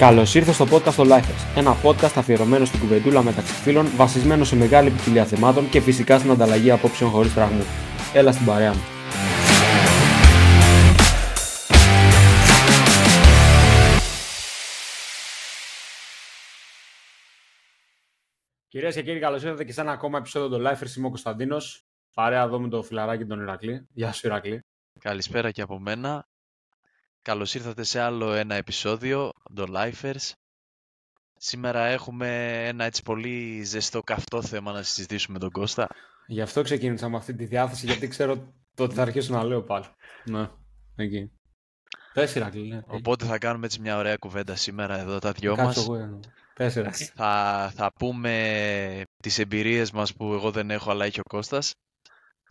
Καλώς ήρθατε στο podcast το Lifers, ένα podcast αφιερωμένο στην κουβεντούλα μεταξύ φίλων, βασισμένο σε μεγάλη ποικιλία θεμάτων και φυσικά στην ανταλλαγή απόψεων χωρίς τραγμού. Έλα στην παρέα μου. Κυρίες και κύριοι, καλώς ήρθατε και σε ένα ακόμα επεισόδιο του Lifers. Είμαι ο Κωνσταντίνος. Παρέα εδώ με το φιλαράκι τον Ηρακλή. Γεια σου, Ηρακλή. Καλησπέρα και από μένα. Καλώς ήρθατε σε άλλο ένα επεισόδιο, το Lifers. Σήμερα έχουμε ένα έτσι πολύ ζεστό καυτό θέμα να συζητήσουμε με τον Κώστα. Γι' αυτό ξεκίνησα με αυτή τη διάθεση, γιατί ξέρω το ότι θα αρχίσω να λέω πάλι. Ναι, εκεί. Πες Ηρακλή, ναι. Οπότε θα κάνουμε έτσι μια ωραία κουβέντα σήμερα εδώ τα δυο μας. Κάτσε εγώ, Πες Ηρακλή. Θα, θα πούμε τις εμπειρίες μας που εγώ δεν έχω αλλά έχει ο Κώστας.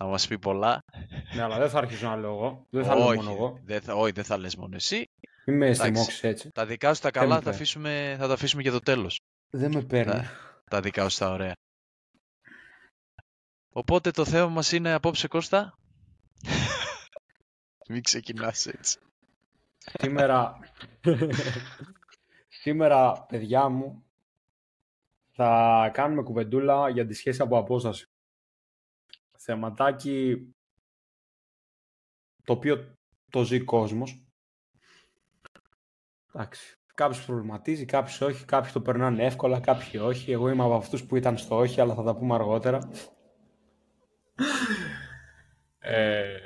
Θα μας πει πολλά. Ναι, αλλά δεν θα αρχίσω να λέω εγώ. Δεν θα λέω όχι, μόνο εγώ. δεν θα, όχι, δεν θα λες μόνο εσύ. Μην με Εντάξει. αισθημώξεις έτσι. Τα δικά σου τα Δεν με καλά θα, παίρνει. αφήσουμε, θα τα αφήσουμε για το τέλος. Δεν με παίρνει. Τα, τα δικά σου τα ωραία. Οπότε το θέμα μας είναι απόψε Κώστα. Μην ξεκινάς έτσι. Σήμερα, σήμερα, παιδιά μου, θα κάνουμε κουβεντούλα για τη σχέση από απόσταση. Θεματάκι το οποίο το ζει κόσμος. Εντάξει. Κάποιος προβληματίζει, κάποιος όχι, κάποιοι το περνάνε εύκολα, κάποιοι όχι. Εγώ είμαι από αυτούς που ήταν στο όχι, αλλά θα τα πούμε αργότερα. Ε,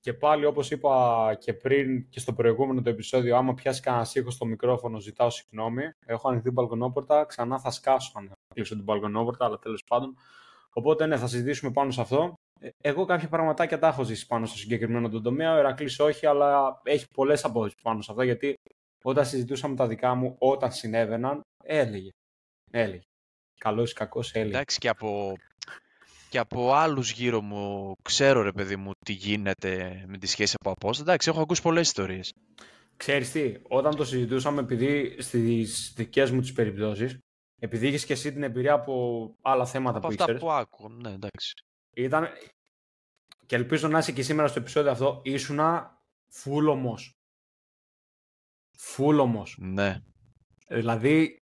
και πάλι όπως είπα και πριν και στο προηγούμενο το επεισόδιο, άμα πιάσει κανένα ήχο στο μικρόφωνο ζητάω συγγνώμη. Έχω ανοιχτή την μπαλκονόπορτα, ξανά θα σκάσω αν κλείσω την μπαλκονόπορτα, αλλά τέλος πάντων. Οπότε ναι, θα συζητήσουμε πάνω σε αυτό. Ε, Εγώ κάποια πραγματάκια τα έχω ζήσει πάνω στο συγκεκριμένο τον τομέα, ο Ερακλής όχι, αλλά έχει πολλές απόψεις πάνω σε αυτό, γιατί όταν συζητούσαμε τα δικά μου, όταν συνέβαιναν, έλεγε. Έλεγε. Καλός ή κακός έλεγε. Εντάξει και από, και από άλλους γύρω μου ξέρω ρε παιδί μου τι γίνεται με τη σχέση από απόσταση. Εντάξει, έχω ακούσει πολλές ιστορίες. Ξέρεις τι, όταν το συζητούσαμε, επειδή στις δικές μου τις περιπτώσεις, επειδή είχες και εσύ την εμπειρία από άλλα θέματα Από που αυτά ήξερες, που άκουγα, ναι εντάξει. ήταν, και ελπίζω να είσαι και σήμερα στο επεισόδιο αυτό, ήσουνα full ομός. Full ομός. Ναι, Δηλαδή,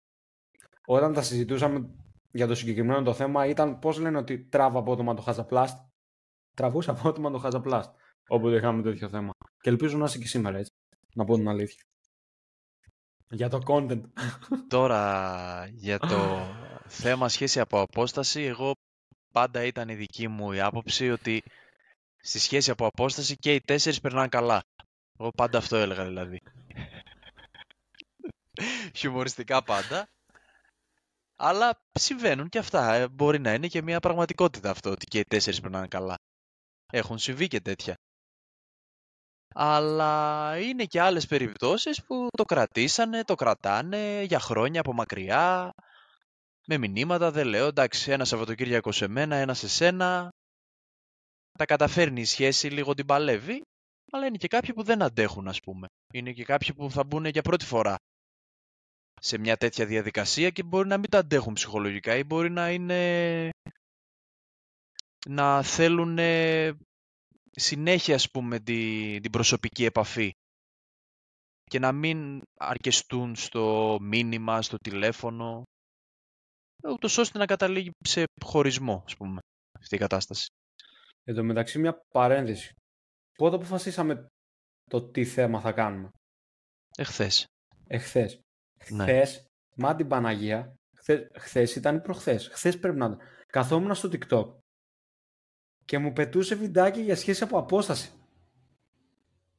όταν τα συζητούσαμε για το συγκεκριμένο το θέμα, ήταν πώς λένε ότι τράβα απότομα το χαζαπλάστ. Τραβούσα απότομα το χαζαπλάστ. Όποτε είχαμε τέτοιο θέμα. Και ελπίζω να είσαι και σήμερα έτσι. Να πω την αλήθεια. Για το content. τώρα για το θέμα σχέση από απόσταση, εγώ πάντα ήταν η δική μου η άποψη ότι στη σχέση από απόσταση και οι τέσσερις περνάνε καλά. Εγώ πάντα αυτό έλεγα δηλαδή. Χιουμοριστικά πάντα. Αλλά συμβαίνουν και αυτά. ε, Μπορεί να είναι και μια πραγματικότητα αυτό ότι και οι τέσσερις περνάνε καλά. Έχουν συμβεί και τέτοια. Αλλά είναι και άλλες περιπτώσεις που το κρατήσανε, το κρατάνε για χρόνια από μακριά. Με μηνύματα δεν λέω, εντάξει, ένα Σαββατοκύριακο σε μένα, ένα σε σένα. Τα καταφέρνει η σχέση, λίγο την παλεύει. Αλλά είναι και κάποιοι που δεν αντέχουν, ας πούμε. Είναι και κάποιοι που θα μπουν για πρώτη φορά σε μια τέτοια διαδικασία και μπορεί να μην τα αντέχουν ψυχολογικά ή μπορεί να είναι να θέλουν συνέχεια ας πούμε τη- την προσωπική επαφή και να μην αρκεστούν στο μήνυμα, στο τηλέφωνο ούτως ώστε να καταλήγει σε χωρισμό ας πούμε αυτή η κατάσταση. Εν τω μεταξύ μια παρένθεση. Πότε αποφασίσαμε το τι θέμα θα κάνουμε; Εχθές. Εχθές. Ναι. Χθες, μα την Παναγία, χθες, χθες ήταν ή προχθές; Χθες πρέπει να ήταν. Καθόμουν στο TikTok και μου πετούσε βιντεάκι για σχέση από απόσταση.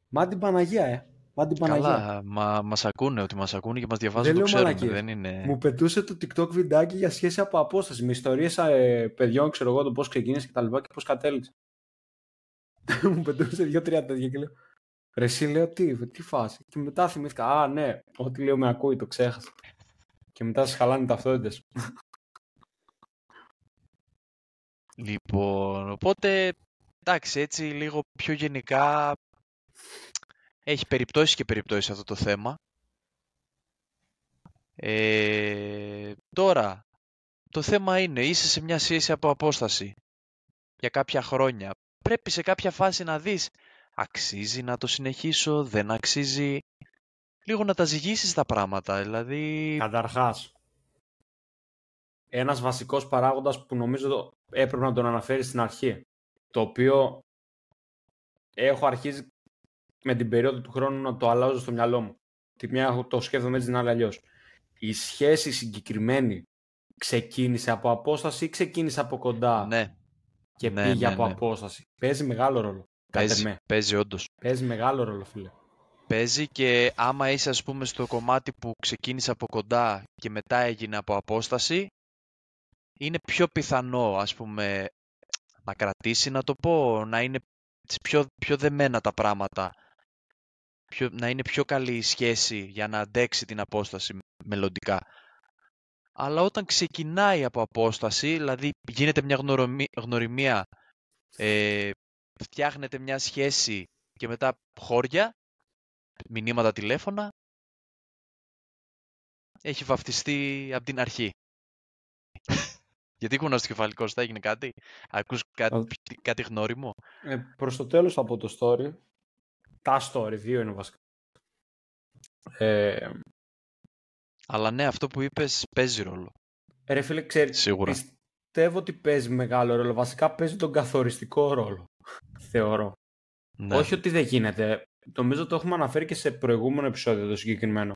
Μα την Παναγία, ε. Μα την Παναγία. Καλά, μα, μας ακούνε ότι μας ακούνε και μας διαβάζουν Δεν το λέω ξέρουν. μαλακίες. Δεν είναι... Μου πετούσε το TikTok βιντεάκι για σχέση από απόσταση. Με ιστορίες ε, παιδιών, ξέρω εγώ, το πώς ξεκίνησε και τα λοιπά και πώς κατέληξε. μου πετούσε δύο-τρία τέτοια και λέω Ρε εσύ λέω τι, τι φάση. Και μετά θυμήθηκα, α ναι, ό,τι λέω με ακούει, το ξέχασα. Και μετά σας χαλάνε οι ταυτότητες. Λοιπόν, οπότε, εντάξει, έτσι λίγο πιο γενικά έχει περιπτώσεις και περιπτώσεις αυτό το θέμα. Ε, τώρα, το θέμα είναι, είσαι σε μια σχέση από απόσταση για κάποια χρόνια. Πρέπει σε κάποια φάση να δεις, αξίζει να το συνεχίσω, δεν αξίζει. λίγο να τα ζυγίσεις τα πράγματα. Δηλαδή, Καταρχάς, ένας βασικός παράγοντας που νομίζω έπρεπε να τον αναφέρει στην αρχή, το οποίο έχω αρχίσει με την περίοδο του χρόνου να το αλλάζω στο μυαλό μου. Τη μια το σκέφτομαι έτσι, την άλλη αλλιώς. Η σχέση συγκεκριμένη ξεκίνησε από απόσταση ή ξεκίνησε από κοντά; Ναι, και ναι, πήγε ναι, από ναι. απόσταση. Παίζει μεγάλο ρόλο. Κάτε παίζει, με. παίζει όντως. Παίζει μεγάλο ρόλο, φίλε. Παίζει και άμα είσαι ας πούμε στο κομμάτι που ξεκίνησε από κοντά και μετά έγινε από απόσταση, είναι πιο πιθανό ας πούμε να κρατήσει να το πω, να είναι έτσι πιο, πιο δεμένα τα πράγματα, πιο, να είναι πιο καλή η σχέση για να αντέξει την απόσταση μελλοντικά. Αλλά όταν ξεκινάει από απόσταση, δηλαδή γίνεται μια γνωρομι- γνωριμία, ε, φτιάχνεται μια σχέση και μετά χώρια, μηνύματα τηλέφωνα, έχει βαφτιστεί από την αρχή. Γιατί κουνάς το κεφάλι, Κώστα, έγινε κάτι; Ακούς κάτι, Α. κάτι γνώριμο. Ε, προς το τέλος από το story, τα story, δύο είναι βασικά. Ε, Αλλά ναι, αυτό που είπες παίζει ρόλο. ρε φίλε, ξέρεις, Σίγουρα. πιστεύω ότι παίζει μεγάλο ρόλο. Βασικά παίζει τον καθοριστικό ρόλο, θεωρώ. Ναι. Όχι ότι δεν γίνεται. Νομίζω το έχουμε αναφέρει και σε προηγούμενο επεισόδιο το συγκεκριμένο.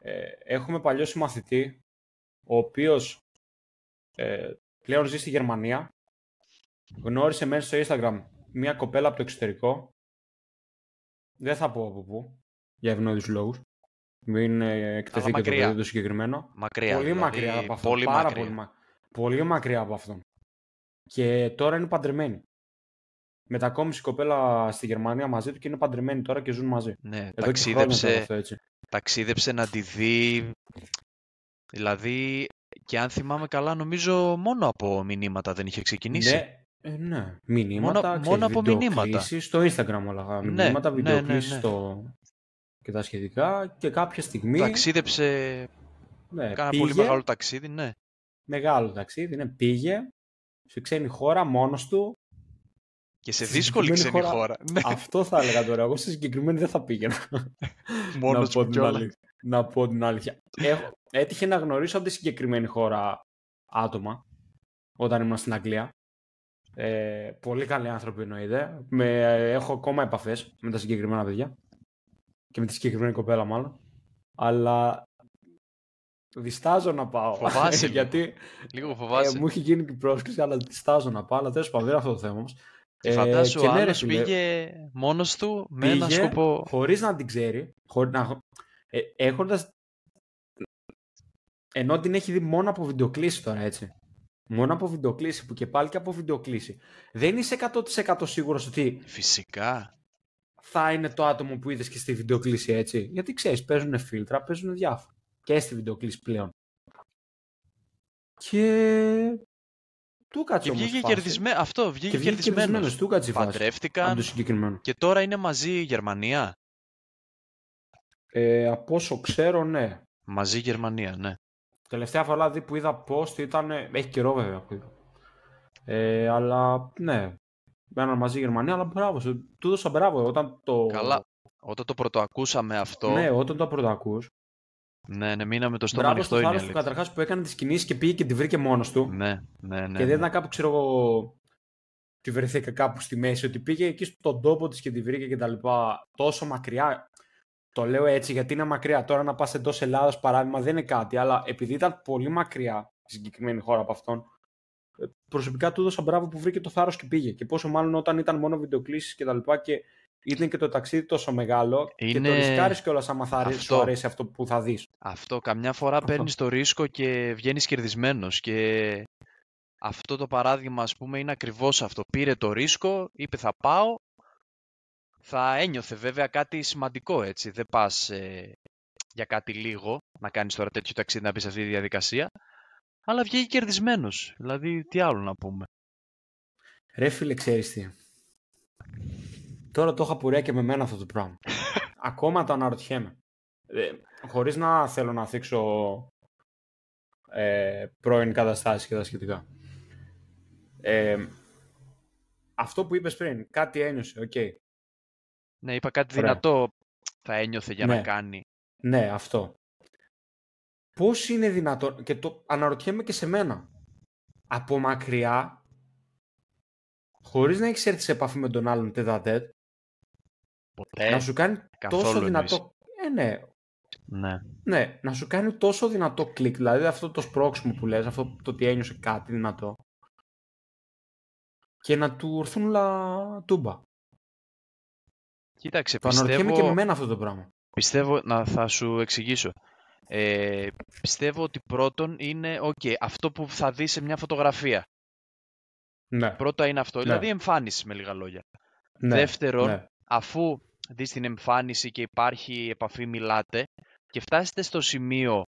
Ε, έχουμε παλιό συμμαθητή, ο οποίος ε, πλέον ζει στη Γερμανία. Γνώρισε μέσα στο Instagram μια κοπέλα από το εξωτερικό. Δεν θα πω από πού, για ευνόητους λόγους. Μην ε, εκτεθεί και το μακριά. παιδί το συγκεκριμένο. Μακριά. πολύ δηλαδή, μακριά από αυτό. Πολύ πάρα μακριά. Πολύ, μα... πολύ μακριά από αυτό. Και τώρα είναι παντρεμένη. Μετακόμισε η κοπέλα στη Γερμανία μαζί του και είναι παντρεμένη τώρα και ζουν μαζί. Ναι, Εδώ και χρόνια τώρα ταξίδεψε, αυτό έτσι. ταξίδεψε να τη δει. Δηλαδή, και αν θυμάμαι καλά, νομίζω μόνο από μηνύματα δεν είχε ξεκινήσει. Ναι, ε, ναι. Μηνύματα, Μόνο- ξέρεις, μόνο από μηνύματα. βιντεοκλήσεις στο Instagram όλα. Ναι, Μηνύματα, ναι, βιντεοκλήσεις ναι, ναι. στο... και τα σχετικά και κάποια στιγμή Ταξίδεψε, ναι, κάνα πήγε, πολύ μεγάλο ταξίδι, ναι. μεγάλο ταξίδι, ναι, πήγε σε ξένη χώρα μόνος του. Και σε Στη δύσκολη ξένη συγκεκριμένη χώρα. Ναι, Αυτό θα έλεγα τώρα. Εγώ στη συγκεκριμένη δεν θα πήγαινα. μόνος να, πω μου την κιόλας. Αλήθεια. να πω την αλήθεια. Έχω, έτυχε να γνωρίσω από τη συγκεκριμένη χώρα άτομα όταν ήμουν στην Αγγλία. Ε, πολύ καλοί άνθρωποι εννοείται. Με, έχω ακόμα επαφές με τα συγκεκριμένα παιδιά και με τη συγκεκριμένη κοπέλα μάλλον. Αλλά διστάζω να πάω. Φοβάσαι λίγο. γιατί Λίγο ε, φοβάσαι. μου έχει γίνει και η πρόσκληση, αλλά διστάζω να πάω. Αλλά τέλος πάντων δεν είναι αυτό το θέμα μας. Και φαντάσου και ο ναι, ρε άλλος φίλε, πήγε μόνος του με ένα πήγε σκοπό. χωρίς να την ξέρει, χωρί να... ε, έχοντας... Ενώ την έχει δει μόνο από βιντεοκλήση τώρα, έτσι. Μόνο από βιντεοκλήση, που και πάλι και από βιντεοκλήση. Δεν είσαι 100% σίγουρος ότι Φυσικά. θα είναι το άτομο που είδες και στη βιντεοκλήση, έτσι. Γιατί ξέρεις, παίζουν φίλτρα, παίζουν διάφορα. Και στη βιντεοκλήση πλέον. Και... Του κάτσε Και όμως βγήκε φάση. κερδισμένος. Αυτό, βγήκε Και βγήκε κερδισμένος. κερδισμένος. Του κάτσε η φάση. Από Παντρεύτηκαν το συγκεκριμένο. και τώρα είναι μαζί η Γερμανία. Ε, από όσο ξέρω, ναι. Μαζί η Γερμανία, ναι. Τελευταία φορά δηλαδή, που είδα post ήταν. Έχει καιρό βέβαια που είδα. Ε, αλλά ναι. Μέναν μαζί η Γερμανία, αλλά μπράβο. σου. Του έδωσα μπράβο. Όταν το. Καλά. Όταν το πρωτοακούσαμε αυτό, Ναι, όταν το πρωτοακούς. ναι, ναι, μείναμε το στόμα Μπράβο ανοιχτό στο είναι η θάρρο του αλήθεια. καταρχάς που έκανε τις κινήσεις και πήγε και τη βρήκε μόνος του. Ναι, ναι, ναι. και δεν ναι. ήταν κάπου, ξέρω εγώ. Τη βρεθήκα κάπου στη μέση. Ότι πήγε εκεί στον τόπο της και τη βρήκε και τα λοιπά. Τόσο μακριά. Το λέω έτσι γιατί είναι μακριά. Τώρα να πας εντός Ελλάδα παράδειγμα δεν είναι κάτι. Αλλά επειδή ήταν πολύ μακριά η συγκεκριμένη χώρα από αυτόν. ε, Προσωπικά του έδωσα μπράβο που βρήκε το θάρρος και πήγε. Και πόσο μάλλον όταν ήταν μόνο βιντεοκλήσεις και τα λοιπά και ήταν και το ταξίδι τόσο μεγάλο. Και Είναι- το ρισκάρεις κιόλας άμα θα αρέσει- Αυτό. σου αρέσει αυτό που θα δεις. Αυτό, καμιά φορά Αυτό. παίρνεις το ρίσκο και βγαίνεις κερδισμένος και αυτό το παράδειγμα ας πούμε είναι ακριβώς αυτό. Πήρε το ρίσκο, είπε θα πάω, θα ένιωθε βέβαια κάτι σημαντικό έτσι. Δεν πας ε, για κάτι λίγο να κάνεις τώρα τέτοιο ταξίδι να μπεις σε αυτή τη διαδικασία, αλλά βγήκε κερδισμένος. Δηλαδή τι άλλο να πούμε. Ρε φίλε, ξέρεις τι. Τώρα το είχα πουρέα και με μένα αυτό το πράγμα. Ακόμα το αναρωτιέμαι. Ε, χωρίς να θέλω να θίξω ε, πρώην καταστάσεις και τα σχετικά. Ε, αυτό που είπες πριν, κάτι ένιωσε, οκ. Ναι, είπα κάτι Ωραία. δυνατό θα ένιωθε για Ναι. να κάνει. Ναι, αυτό. Πώς είναι δυνατόν, και το αναρωτιέμαι και σε μένα, από μακριά, χωρίς να έχεις έρθει σε επαφή με τον άλλον τετατέτ, Ποτέ. να σου κάνει καθόλου τόσο εννοείς. δυνατό... Ε, ναι, Ναι. ναι, να σου κάνει τόσο δυνατό κλικ, δηλαδή αυτό το σπρώξιμο που λες, αυτό το ότι ένιωσε κάτι δυνατό, και να του 'ρθουν όλα τούμπα. Κοίταξε, Το αναρωτιέμαι πιστεύω, και με μένα αυτό το πράγμα. πιστεύω, να θα σου εξηγήσω. Ε, πιστεύω ότι πρώτον είναι, οκ, αυτό που θα δεις σε μια φωτογραφία. Ναι, Πρώτα είναι αυτό, Ναι. δηλαδή εμφάνιση με λίγα λόγια. ναι, Δεύτερον, ναι. αφού δεις την εμφάνιση και υπάρχει επαφή, μιλάτε και φτάσετε στο σημείο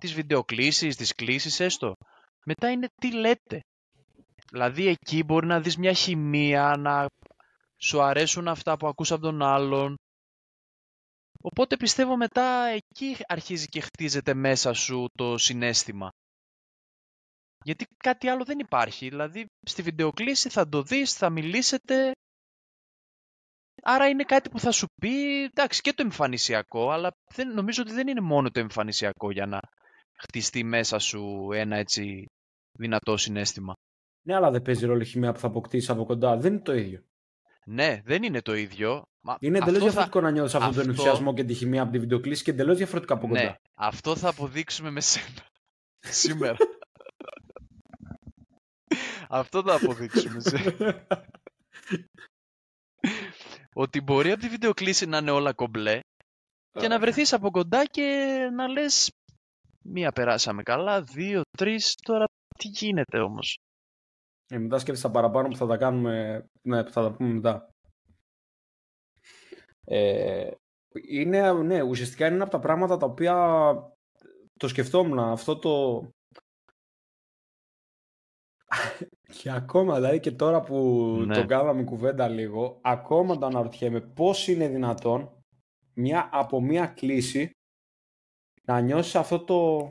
της βιντεοκλήσης, της κλήσης έστω, μετά είναι τι λέτε. Δηλαδή εκεί μπορεί να δεις μια χημεία, να σου αρέσουν αυτά που ακούς από τον άλλον. Οπότε πιστεύω μετά εκεί αρχίζει και χτίζεται μέσα σου το συνέστημα. Γιατί κάτι άλλο δεν υπάρχει. Δηλαδή στη βιντεοκλήση θα το δεις, θα μιλήσετε. Άρα είναι κάτι που θα σου πει, εντάξει και το εμφανισιακό, αλλά δεν, νομίζω ότι δεν είναι μόνο το εμφανισιακό για να χτιστεί μέσα σου ένα έτσι δυνατό συνέστημα. Ναι, αλλά δεν παίζει ρόλο η χημεία που θα αποκτήσει από κοντά. Δεν είναι το ίδιο. Ναι, δεν είναι το ίδιο. Μα Είναι εντελώς αυτό θα- διαφορετικό να νιώθεις αυτόν τον αυτό- ενθουσιασμό και τη χημεία από τη βιντεοκλήση και εντελώς διαφορετικά από κοντά. Ναι, αυτό θα αποδείξουμε με σένα. Σήμερα. αυτό θα αποδείξουμε σε... ότι μπορεί από τη βιντεοκλήση να είναι όλα κομπλέ και να βρεθείς από κοντά και να λες μία περάσαμε καλά, δύο, τρεις, τώρα τι γίνεται όμως. Ε, μετά σκέφτεσαι τα παραπάνω που θα τα κάνουμε, ναι, που θα τα πούμε μετά. Ε, είναι, ναι, ουσιαστικά είναι ένα από τα πράγματα τα οποία το σκεφτόμουν αυτό το... και ακόμα, δηλαδή και τώρα που Ναι. το κάναμε κουβέντα λίγο, ακόμα το αναρωτιέμαι πώς είναι δυνατόν μια, από μια κλίση να νιώσεις αυτό το...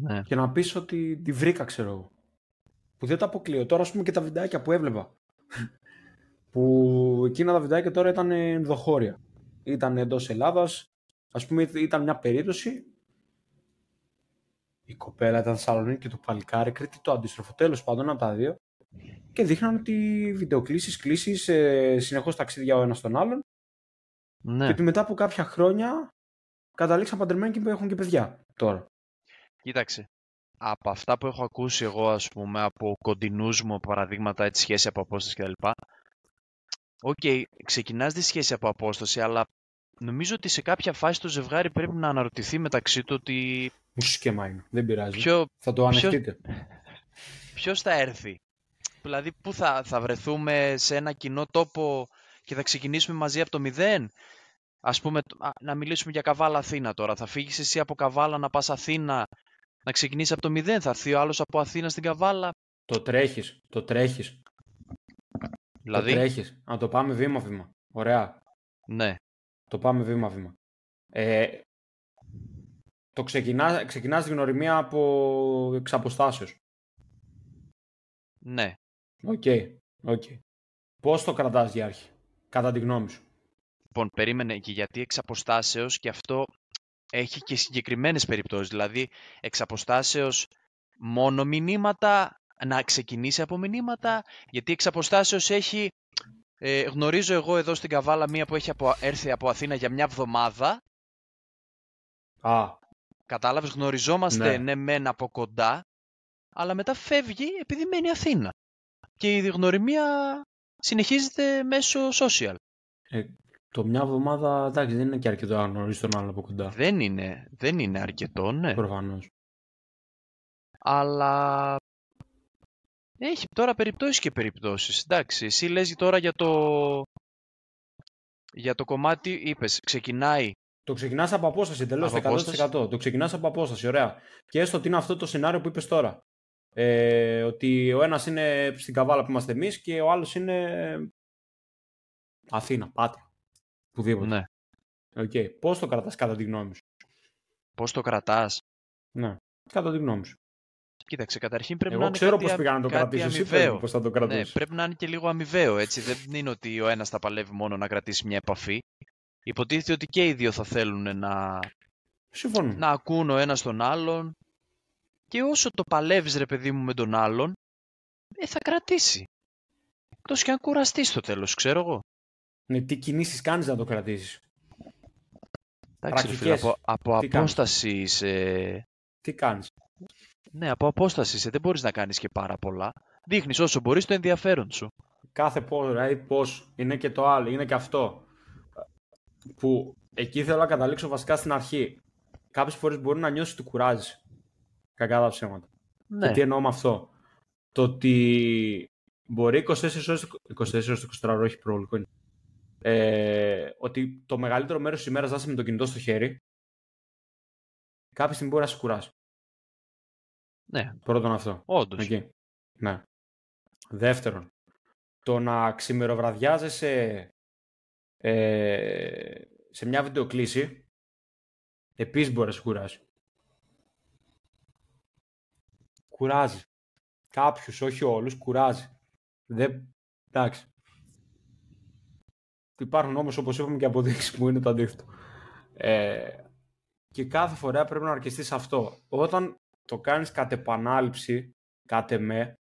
Ναι. και να πεις ότι τη βρήκα, ξέρω εγώ. Που δεν τα αποκλείω. Τώρα, ας πούμε, και τα βιντεάκια που έβλεπα. που εκείνα τα βιντεάκια τώρα ήταν ενδοχώρια. Ήταν εντός Ελλάδας. Ας πούμε, ήταν μια περίπτωση. Η κοπέλα ήταν Θεσσαλονίκη και το παλικάρι, Κρήτη το αντίστροφο. Τέλος πάντων, από τα δύο. Και δείχναν ότι βιντεοκλήσεις, κλήσεις, ε, συνεχώς ταξίδια ο ένας στον άλλον. ναι. Και ότι μετά από κάποια χρόνια καταλήξαν παντρεμένοι και έχουν και παιδιά τώρα. Κοίταξε. Από αυτά που έχω ακούσει εγώ, ας πούμε, από κοντινούς μου παραδείγματα, έτσι, σχέση από απόσταση κτλ. Οκ, ξεκινάς τη σχέση από απόσταση, αλλά νομίζω ότι σε κάποια φάση το ζευγάρι πρέπει να αναρωτηθεί μεταξύ του ότι Μουσικέμα είναι. Δεν πειράζει. ποιο, Θα το ανεχτείτε. ποιος θα έρθει; Δηλαδή, πού θα, θα βρεθούμε σε ένα κοινό τόπο και θα ξεκινήσουμε μαζί από το μηδέν; Ας πούμε, τ- α, να μιλήσουμε για Καβάλα Αθήνα τώρα. Θα φύγεις εσύ από Καβάλα να πας Αθήνα να ξεκινήσεις από το μηδέν. Θα έρθει ο άλλος από Αθήνα στην Καβάλα. Το τρέχεις. Το τρέχεις. Δηλαδή, Το τρέχεις. Να το πάμε βήμα-βήμα. Ωραία. ναι. Το πάμε βήμα-βήμα. Ε, το ξεκινά, ξεκινάς τη γνωριμία από εξ αποστάσεως. Ναι. OK. OK. Πώς το κρατάς για αρχή, κατά τη γνώμη σου; Λοιπόν, περίμενε και γιατί εξ αποστάσεως και αυτό έχει και συγκεκριμένες περιπτώσεις. Δηλαδή, εξ αποστάσεως μόνο μηνύματα, να ξεκινήσει από μηνύματα, γιατί εξ αποστάσεως έχει... Ε, γνωρίζω εγώ εδώ στην Καβάλα μία που έχει από, έρθει από Αθήνα για μια εβδομάδα. Α, Κατάλαβες, γνωριζόμαστε Ναι. ναι μεν από κοντά, αλλά μετά φεύγει επειδή μένει Αθήνα. Και η γνωριμία συνεχίζεται μέσω social. ε, το μια εβδομάδα, εντάξει, δεν είναι και αρκετό να γνωρίζεις τον άλλο από κοντά. Δεν είναι, δεν είναι αρκετό, ναι. Προφανώς. Αλλά έχει τώρα περιπτώσεις και περιπτώσεις. Εντάξει, εσύ λες τώρα για το, για το κομμάτι, είπες, ξεκινάει. Το ξεκινάς από απόσταση εντελώς Από 100%. Το ξεκινάς από απόσταση, ωραία. Και έστω ότι είναι αυτό το σενάριο που είπες τώρα. Ε, ότι ο ένας είναι στην καβάλα που είμαστε εμείς και ο άλλος είναι. Αθήνα, Πάτρα. Πουδήποτε. Ναι. Okay. Πώς το κρατάς κατά τη γνώμη σου; Πώς το κρατάς; Ναι. Κατά τη γνώμη σου. Κοίταξε, καταρχήν πρέπει να Εγώ είναι ξέρω κάτι, πώς α- πήγα να το κάτι κρατήσω. Εσύ αμοιβαίο. πώς θα το Ναι, κρατήσει. πρέπει να είναι και λίγο αμοιβαίο, έτσι. Δεν είναι ότι ο ένας θα παλεύει μόνο να κρατήσει μια επαφή. Υποτίθεται ότι και οι δύο θα θέλουν να, Συμφωνώ. να ακούν ο ένας τον άλλον και όσο το παλεύεις ρε παιδί μου με τον άλλον, ε, θα κρατήσει. Εκτός και αν κουραστείς στο τέλος, ξέρω εγώ. Ναι, τι κινήσεις κάνεις να το κρατήσεις; Εντάξει, ρε φίλε, Πρακτικές. από, από Τι κάνεις; απόσταση είσαι... Τι κάνεις; Ναι, από απόσταση είσαι. Δεν μπορείς να κάνεις και πάρα πολλά. Δείχνεις όσο μπορείς το ενδιαφέρον σου. Κάθε πώς, δηλαδή πώς, είναι και το άλλο, είναι και αυτό. Που εκεί θέλω να καταλήξω βασικά στην αρχή. Κάποιες φορές μπορεί να νιώσεις ότι κουράζει. Κακά τα ψέματα. Ναι, Και τι εννοώ με αυτό; Το ότι μπορεί 24 ώρες, 24 ώρες το 24 ώρο, όχι προβολικό είναι. Ε, ότι το μεγαλύτερο μέρος της ημέρας να είσαι με το κινητό στο χέρι, κάποια στιγμή μπορεί να σε κουράσει. ναι, Πρώτον αυτό. όντως. Εκεί. Ναι. Δεύτερον, το να ξημεροβραδιάζεσαι ε, σε μια βιντεοκλήση επίσης μπορεί να σε κουράσει. Κουράζει. Κάποιους, όχι όλους, κουράζει. Δεν... Εντάξει. Υπάρχουν όμως, όπως είπαμε, και αποδείξεις που είναι το αντίθετο. Ε, και κάθε φορά πρέπει να αρκεστείς σε αυτό. Όταν το κάνεις κατ' επανάληψη, κατ' εμέ,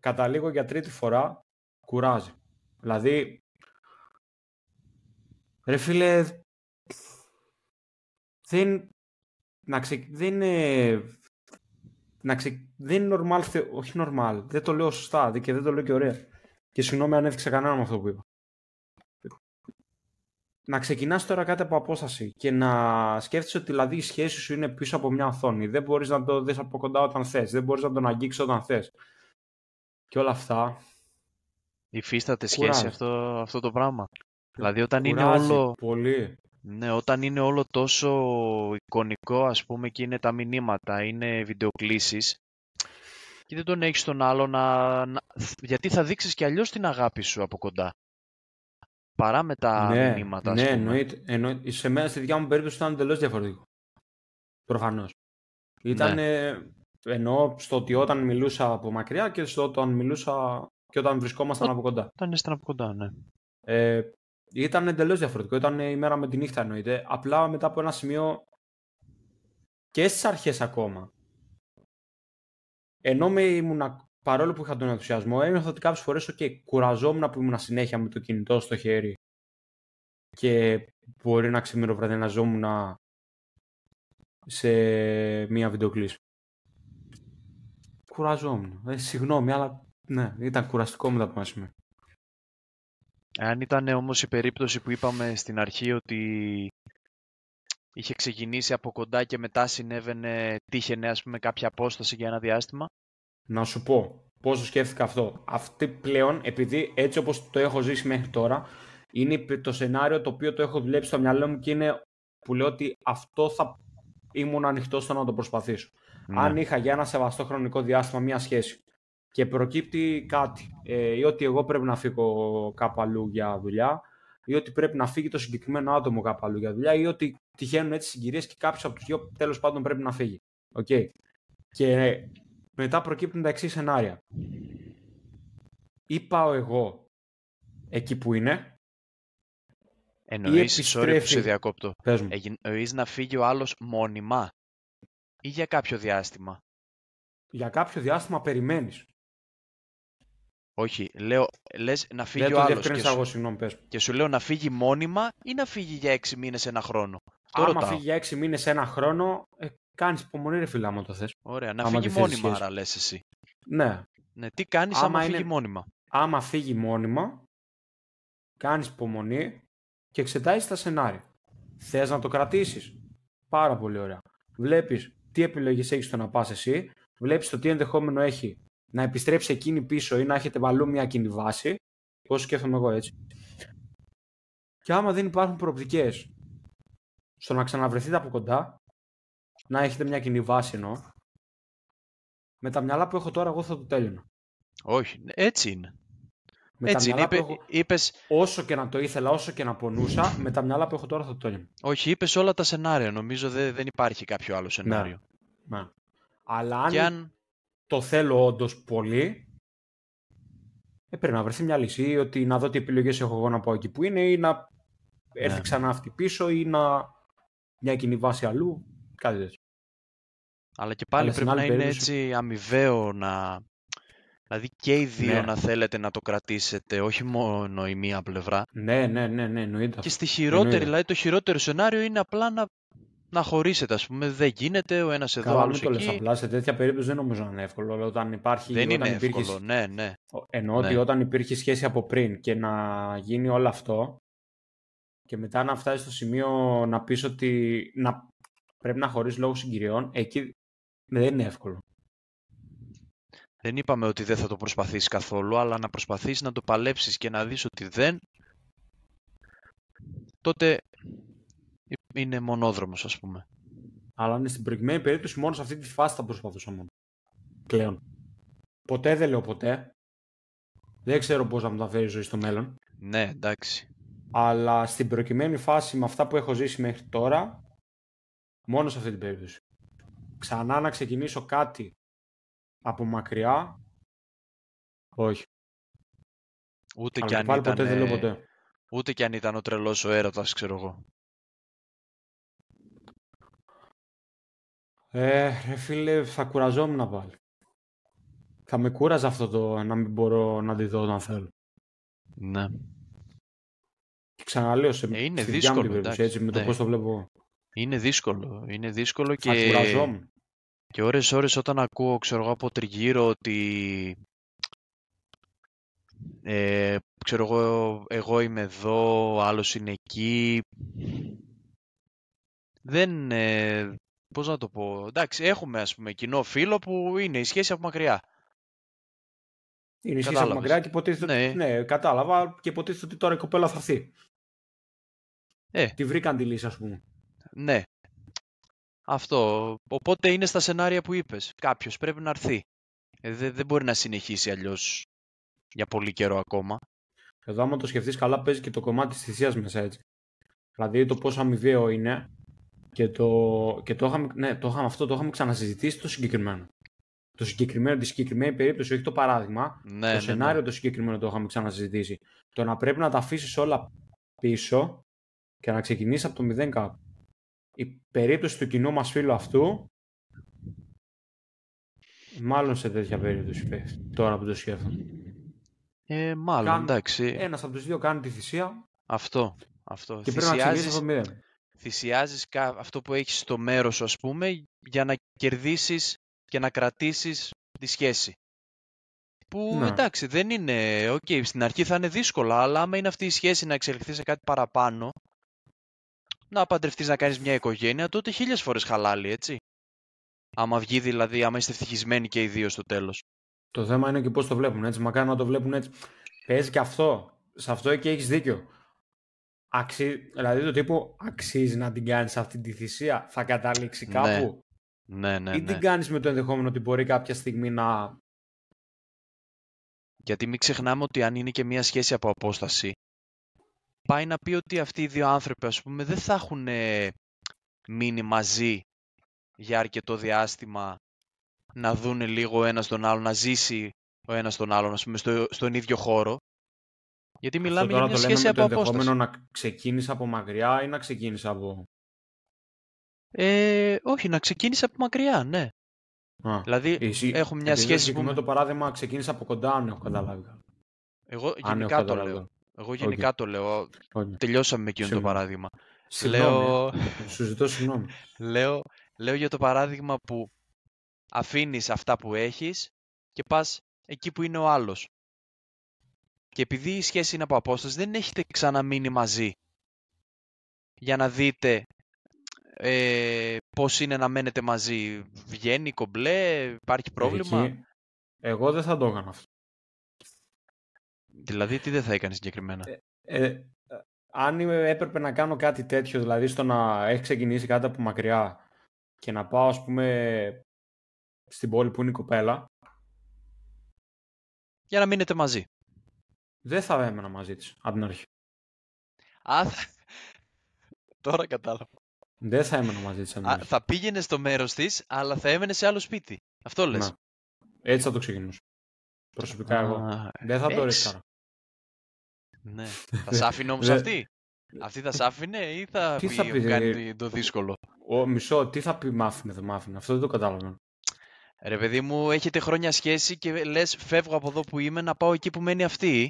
κατά λίγο για τρίτη φορά, κουράζει. Δηλαδή, ρε φίλε, δεν, να ξε, δεν είναι, να ξε, δεν είναι normal, θε- όχι normal, δεν το λέω σωστά δε- και δεν το λέω και ωραία. Και συγγνώμη αν έφτιαξα κανέναν με αυτό που είπα. Να ξεκινάς τώρα κάτι από απόσταση και να σκέφτεσαι ότι δηλαδή η σχέση σου είναι πίσω από μια οθόνη. Δεν μπορείς να το δεις από κοντά όταν θες. Δεν μπορείς να τον αγγίξεις όταν θες. Και όλα αυτά Υφίσταται σχέση Κουράζει. αυτό, αυτό το πράγμα. Δηλαδή όταν είναι κουράζει όλο... πολύ. Ναι, όταν είναι όλο τόσο εικονικό, ας πούμε, και είναι τα μηνύματα, είναι βιντεοκλήσεις και δεν τον έχεις τον άλλο να... να- Γιατί θα δείξεις και αλλιώς την αγάπη σου από κοντά. Παρά με τα ναι, μηνύματα, ας ναι, πούμε. εννοείται, εννοείται. Σε μένα, στη δικιά μου περίπτωση ήταν εντελώς διαφορετικό. Προφανώς. Ήταν. Ναι. ε, εννοώ στο ότι όταν μιλούσα από μακριά και στο όταν μιλούσα και όταν βρισκόμασταν Ο- από κοντά. Όταν ήσταν από κοντά, ναι. Ε, ήταν εντελώς διαφορετικό. Ήταν η μέρα με τη νύχτα εννοείται. Απλά μετά από ένα σημείο και στις αρχές ακόμα. Ενώ με ήμουνα, παρόλο που είχα τον ενθουσιασμό, ένιωθα ότι κάποιες φορές, OK, κουραζόμουν που ήμουν συνέχεια με το κινητό στο χέρι και μπορεί να ξημεροβραδιαναζόμουν σε μία βιντεοκλήση. Κουραζόμουν. Ε, συγγνώμη, αλλά ναι, ήταν κουραστικό μετά από ένα σημείο. Αν ήταν όμως η περίπτωση που είπαμε στην αρχή ότι είχε ξεκινήσει από κοντά και μετά συνέβαινε, τύχαινε ας πούμε κάποια απόσταση για ένα διάστημα. Να σου πω πώς το σκέφτηκα αυτό. Αυτή πλέον, επειδή έτσι όπως το έχω ζήσει μέχρι τώρα, είναι το σενάριο το οποίο το έχω δουλέψει στο μυαλό μου και είναι που λέω ότι αυτό θα ήμουν ανοιχτό στο να το προσπαθήσω. Ναι. Αν είχα για ένα σεβαστό χρονικό διάστημα μία σχέση και προκύπτει κάτι ε, ή ότι εγώ πρέπει να φύγω κάπου αλλού για δουλειά ή ότι πρέπει να φύγει το συγκεκριμένο άτομο κάπου αλλού για δουλειά ή ότι τυχαίνουν έτσι συγκυρίες και κάποιος από τους δύο τέλος πάντων πρέπει να φύγει. Οκ. Και ε, μετά προκύπτουν τα εξής σενάρια. Ή πάω εγώ εκεί που είναι, Εννοείς, sorry που σε επιστρέφει- διακόπτω, πες μου, Εγιν- εννοείς να φύγει ο άλλος μόνιμα ή για κάποιο διάστημα; για κάποιο διάστημα περιμένεις. Όχι, λέω, λες να φύγει Δεν ο το άλλος διευκρίνησα και εγώ, σου, συγγνώμη, πες. μου. και σου λέω να φύγει μόνιμα ή να φύγει για έξι μήνες ένα χρόνο. Το Άμα ρωτάω. φύγει για έξι μήνες ένα χρόνο, ε, κάνεις υπομονή ρε φίλε, άμα το θες. Ωραία, να άμα φύγει τη θες μόνιμα σχέση. άρα λες εσύ. Ναι, Ναι, τι κάνεις Άμα άμα είναι- φύγει μόνιμα; άμα φύγει μόνιμα, κάνεις υπομονή και εξετάζεις τα σενάρια. Θες να το κρατήσεις. Πάρα πολύ ωραία. Βλέπεις τι επιλογές έχεις στο να πας εσύ, βλέπεις το τι ενδεχόμενο έχει να επιστρέψει εκείνη πίσω ή να έχετε αλλού μια κοινή βάση, πώς σκέφτομαι εγώ έτσι. Και άμα δεν υπάρχουν προοπτικές στο να ξαναβρεθείτε από κοντά, να έχετε μια κοινή βάση εννοώ, με τα μυαλά που έχω τώρα εγώ θα το τέλειωνα. Όχι, ναι, έτσι είναι. Με έτσι τα είναι. μυαλά Είπε, που έχω, είπες, όσο και να το ήθελα, όσο και να πονούσα, με τα μυαλά που έχω τώρα θα το τέλειωνα. όχι, είπες όλα τα σενάρια. Νομίζω δεν, δεν υπάρχει κάποιο άλλο σενάριο. Ναι. Αλλά αν, Και αν... το θέλω όντως πολύ, ε, πρέπει να βρεθεί μια λύση. Ή ότι να δω τι επιλογές έχω εγώ να πάω εκεί που είναι, ή να έρθει Ναι. ξανά αυτή πίσω ή να μια κοινή βάση αλλού. Κάτι τέτοιο. Αλλά και πάλι Αλλά στην πρέπει να άλλη είναι περίπτωση- έτσι αμοιβαίο να... Δηλαδή και οι δύο Ναι. να θέλετε να το κρατήσετε, όχι μόνο η μία πλευρά. Ναι, ναι, ναι, ναι, εννοείται. Και αυτό. στη χειρότερη, Εννοείται. δηλαδή το χειρότερο σενάριο είναι απλά να, να χωρίσετε, ας πούμε. Δεν γίνεται, ο ένας εδώ, Καλά, άλλος μην το λες εκεί. απλά. Σε τέτοια περίπτωση δεν νομίζω να είναι εύκολο. Αλλά Όταν υπάρχει, Δεν όταν είναι υπήρχε, εύκολο, ναι, ναι. Εννοώ ότι Ναι. όταν υπήρχε σχέση από πριν και να γίνει όλο αυτό και μετά να φτάσει στο σημείο να πεις ότι να... πρέπει να χωρίσει λόγω συγκυριών, εκεί δεν είναι εύκολο. Δεν είπαμε ότι δεν θα το προσπαθήσεις καθόλου, αλλά να προσπαθήσεις να το παλέψεις και να δεις ότι δεν, τότε είναι μονόδρομος, ας πούμε. Αλλά είναι στην προηγουμένη περίπτωση μόνο σε αυτή τη φάση θα προσπαθούσα μόνο. Πλέον. Ποτέ δεν λέω ποτέ. Δεν ξέρω πώς θα μου τα φέρει η ζωή στο μέλλον. Ναι, εντάξει. Αλλά στην προκειμένη φάση με αυτά που έχω ζήσει μέχρι τώρα, μόνο σε αυτή την περίπτωση. Ξανά να ξεκινήσω κάτι από μακριά, όχι. Ούτε Αλλά κι, και αν πάλι ήταν, ποτέ δεν λέω ποτέ. ούτε κι αν ήταν ο τρελός ο έρωτας, ξέρω εγώ. Ε, ρε φίλε, θα κουραζόμουν πάλι. Θα με κούραζε αυτό το να μην μπορώ να τη δω όταν θέλω. Ναι. Και ξαναλέω σε Ε, είναι στη δικιά μου δύσκολο, την περίπτωση, εντάξει, έτσι, με το ναι. πώς το βλέπω εγώ. Είναι δύσκολο. Είναι δύσκολο Θα και, κουραζόμουν. και ώρες ώρες όταν ακούω, ξέρω εγώ, από τριγύρω ότι ε, ξέρω εγώ, εγώ είμαι εδώ, ο άλλος είναι εκεί. Δεν, ε, πώς να το πω, εντάξει, έχουμε ας πούμε κοινό φίλο που είναι η σχέση από μακριά. Είναι η σχέση από Κατάλαβες. μακριά και υποτίθεται Ναι. ότι... Ναι, κατάλαβα και υποτίθεται ότι τώρα η κοπέλα θα έρθει. Ε. Τη βρήκαν τη λύση, ας πούμε. Ναι. Αυτό. Οπότε είναι στα σενάρια που είπες. Κάποιος πρέπει να έρθει. Ε, δεν, δεν μπορεί να συνεχίσει αλλιώς για πολύ καιρό ακόμα. Εδώ, άμα το σκεφτείς καλά, παίζει και το κομμάτι της θυσίας μέσα έτσι. Δηλαδή το πόσο αμοιβαίο είναι και το, και το, είχαμε, ναι, το είχαμε, αυτό το είχαμε ξανασυζητήσει το συγκεκριμένο. Το συγκεκριμένο, τη συγκεκριμένη περίπτωση, όχι το παράδειγμα. Ναι, το ναι, ναι. σενάριο το συγκεκριμένο το είχαμε ξανασυζητήσει. Το να πρέπει να τα αφήσεις όλα πίσω και να ξεκινήσεις από το μηδέν κάπου. Η περίπτωση του κοινού μας φίλου αυτού μάλλον σε τέτοια περίπτωση πέφτει, τώρα που το σκέφτομαι. Ε, μάλλον, Κάν- εντάξει. Ένας από τους δύο κάνει τη θυσία Αυτό. αυτό. και πρέπει να ξεκινήσει από Θυσιάζεις, το μηδέν. θυσιάζεις κα- αυτό που έχεις στο μέρος σου, ας πούμε, για να κερδίσεις και να κρατήσεις τη σχέση. Που Ναι. εντάξει, δεν είναι. Οκ, στην αρχή θα είναι δύσκολα, αλλά άμα είναι αυτή η σχέση να εξελιχθεί σε κάτι παραπάνω, να παντρευτείς να κάνεις μια οικογένεια, τότε χίλιες φορές χαλάλι, έτσι. Άμα βγει δηλαδή, άμα είστε ευτυχισμένοι και οι δύο στο τέλος. Το θέμα είναι και πώς το βλέπουν έτσι. Μακάρι να το βλέπουν έτσι. Παίζει και αυτό. Σε αυτό και έχεις δίκιο. Αξί... Δηλαδή το τύπο αξίζει να την κάνεις αυτή τη θυσία; Θα καταλήξει Ναι, κάπου; Ναι, ναι, ή ναι. την κάνεις με το ενδεχόμενο ότι μπορεί κάποια στιγμή να... Γιατί μην ξεχνάμε ότι αν είναι και μια σχέση από απόσταση, πάει να πει ότι αυτοί οι δύο άνθρωποι, ας πούμε, δεν θα έχουν ε, μείνει μαζί για αρκετό διάστημα να δούνε λίγο ο ένας τον άλλον, να ζήσει ο ένας τον άλλον, ας πούμε, στο, στον ίδιο χώρο. Γιατί μιλάμε αυτό τώρα για μια το λέμε σχέση με το από απόσταση. ενδεχόμενο να ξεκίνησε από μακριά ή να ξεκίνησε από... Ε, όχι, να ξεκίνησε από μακριά, ναι. Α, Δηλαδή, εσύ, έχω μια επειδή σχέση το συγκεκριμένο που- το παράδειγμα ξεκίνησε από κοντά, αν έχω καταλάβει. καλά. εγώ Αν έχω γενικά το καταλάβει. λέω. Καλά. Εγώ γενικά το λέω. Όχι. Τελειώσαμε με εκείνο το Συγγνώμη. παράδειγμα. Συγγνώμη, Λέω... ε. Σου ζητώ συγγνώμη. Λέω, λέω για το παράδειγμα που αφήνεις αυτά που έχεις και πας εκεί που είναι ο άλλος. Και επειδή η σχέση είναι από απόσταση, δεν έχετε ξαναμείνει μαζί για να δείτε ε, πώς είναι να μένετε μαζί. Βγαίνει κομπλέ, υπάρχει πρόβλημα; Εκεί, εγώ δεν θα το έκανα αυτό. Δηλαδή, τι δεν θα έκανες συγκεκριμένα; Ε, ε, αν είμαι- έπρεπε να κάνω κάτι τέτοιο, δηλαδή στο να έχει ξεκινήσει κάτι από μακριά και να πάω, ας πούμε, στην πόλη που είναι η κοπέλα, Για να μείνετε μαζί. δεν θα έμενα μαζί της από την αρχή. Α, θα... Τώρα κατάλαβα. Δεν θα έμενα μαζί της από την Α, αρχή. θα πήγαινε στο μέρος της, αλλά θα έμενε σε άλλο σπίτι. Αυτό λες. Ναι. Έτσι θα το ξεκινούσα. Προσωπικά εγώ. Α, Δεν θα το έχεις- ρίσκαρα. Ναι. Θα σ' άφηνε όμως Δεν- αυτή; Αυτή θα σ' άφηνε ή θα, Τι πει, θα πει, κάνει ρε; το δύσκολο; Ο, μισό, τι θα πει μ' άφηνε, δεν μ' άφηνε. Αυτό δεν το κατάλαβα. Ρε παιδί μου, έχετε χρόνια σχέση και λες φεύγω από εδώ που είμαι να πάω εκεί που μένει αυτή.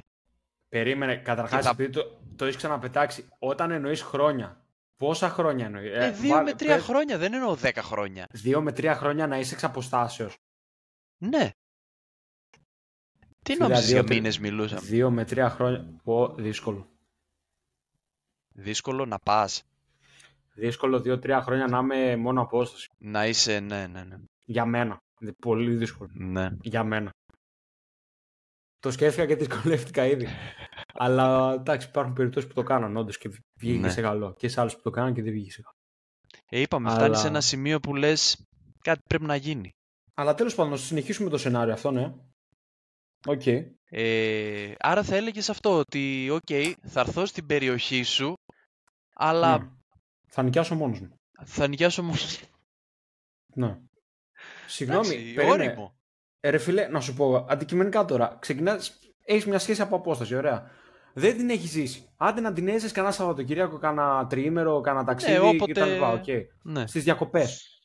Περίμενε, καταρχάς, Και θα- επειδή το, το έχεις ξαναπετάξει, όταν εννοείς χρόνια, πόσα χρόνια εννοείς. Ε, δύο με τρία χρόνια, δεν εννοώ δέκα χρόνια. Δύο με τρία χρόνια να είσαι εξ αποστάσεως. Ναι. Τι Φίλε, νόμιζες δύο, για τρι- μήνες μιλούσαμε; Δύο με τρία χρόνια. Πω, δύσκολο. Δύσκολο να πας. Δύσκολο δύο-τρία χρόνια να είμαι μόνο απόσταση. Να είσαι, ναι, ναι, ναι. Για μένα. Είναι Πολύ δύσκολο. ναι. Για μένα. Το σκέφτηκα και δυσκολεύτηκα ήδη. Αλλά εντάξει, υπάρχουν περιπτώσεις που το κάναν όντως και βγήκε Ναι. σε καλό. Και σε άλλους που το κάναν και δεν βγήκε σε καλό. Ε, είπαμε, Αλλά- φτάνει σε ένα σημείο που λες κάτι πρέπει να γίνει. Αλλά τέλος πάντων, να συνεχίσουμε το σενάριο αυτό, ναι. Οκ. Ε, άρα θα έλεγες αυτό, ότι οκ, θα έρθω στην περιοχή σου, αλλά Ναι. Θα νοικιάσω μόνος μου. θα νοικιάσω μόνος. Ναι. Συγγνώμη, Εντάξει, περίμενε. όριμο. Ε, ρε φίλε, να σου πω αντικειμενικά τώρα. Ξεκινάς, έχεις μια σχέση από απόσταση, ωραία. Δεν την έχεις ζήσει. Άντε να την έζησες κανένα Σαββατοκύριακο, κανένα τριήμερο, κανένα ταξίδι Ναι, όποτε- κτλ. Okay. Ναι. Στις διακοπές.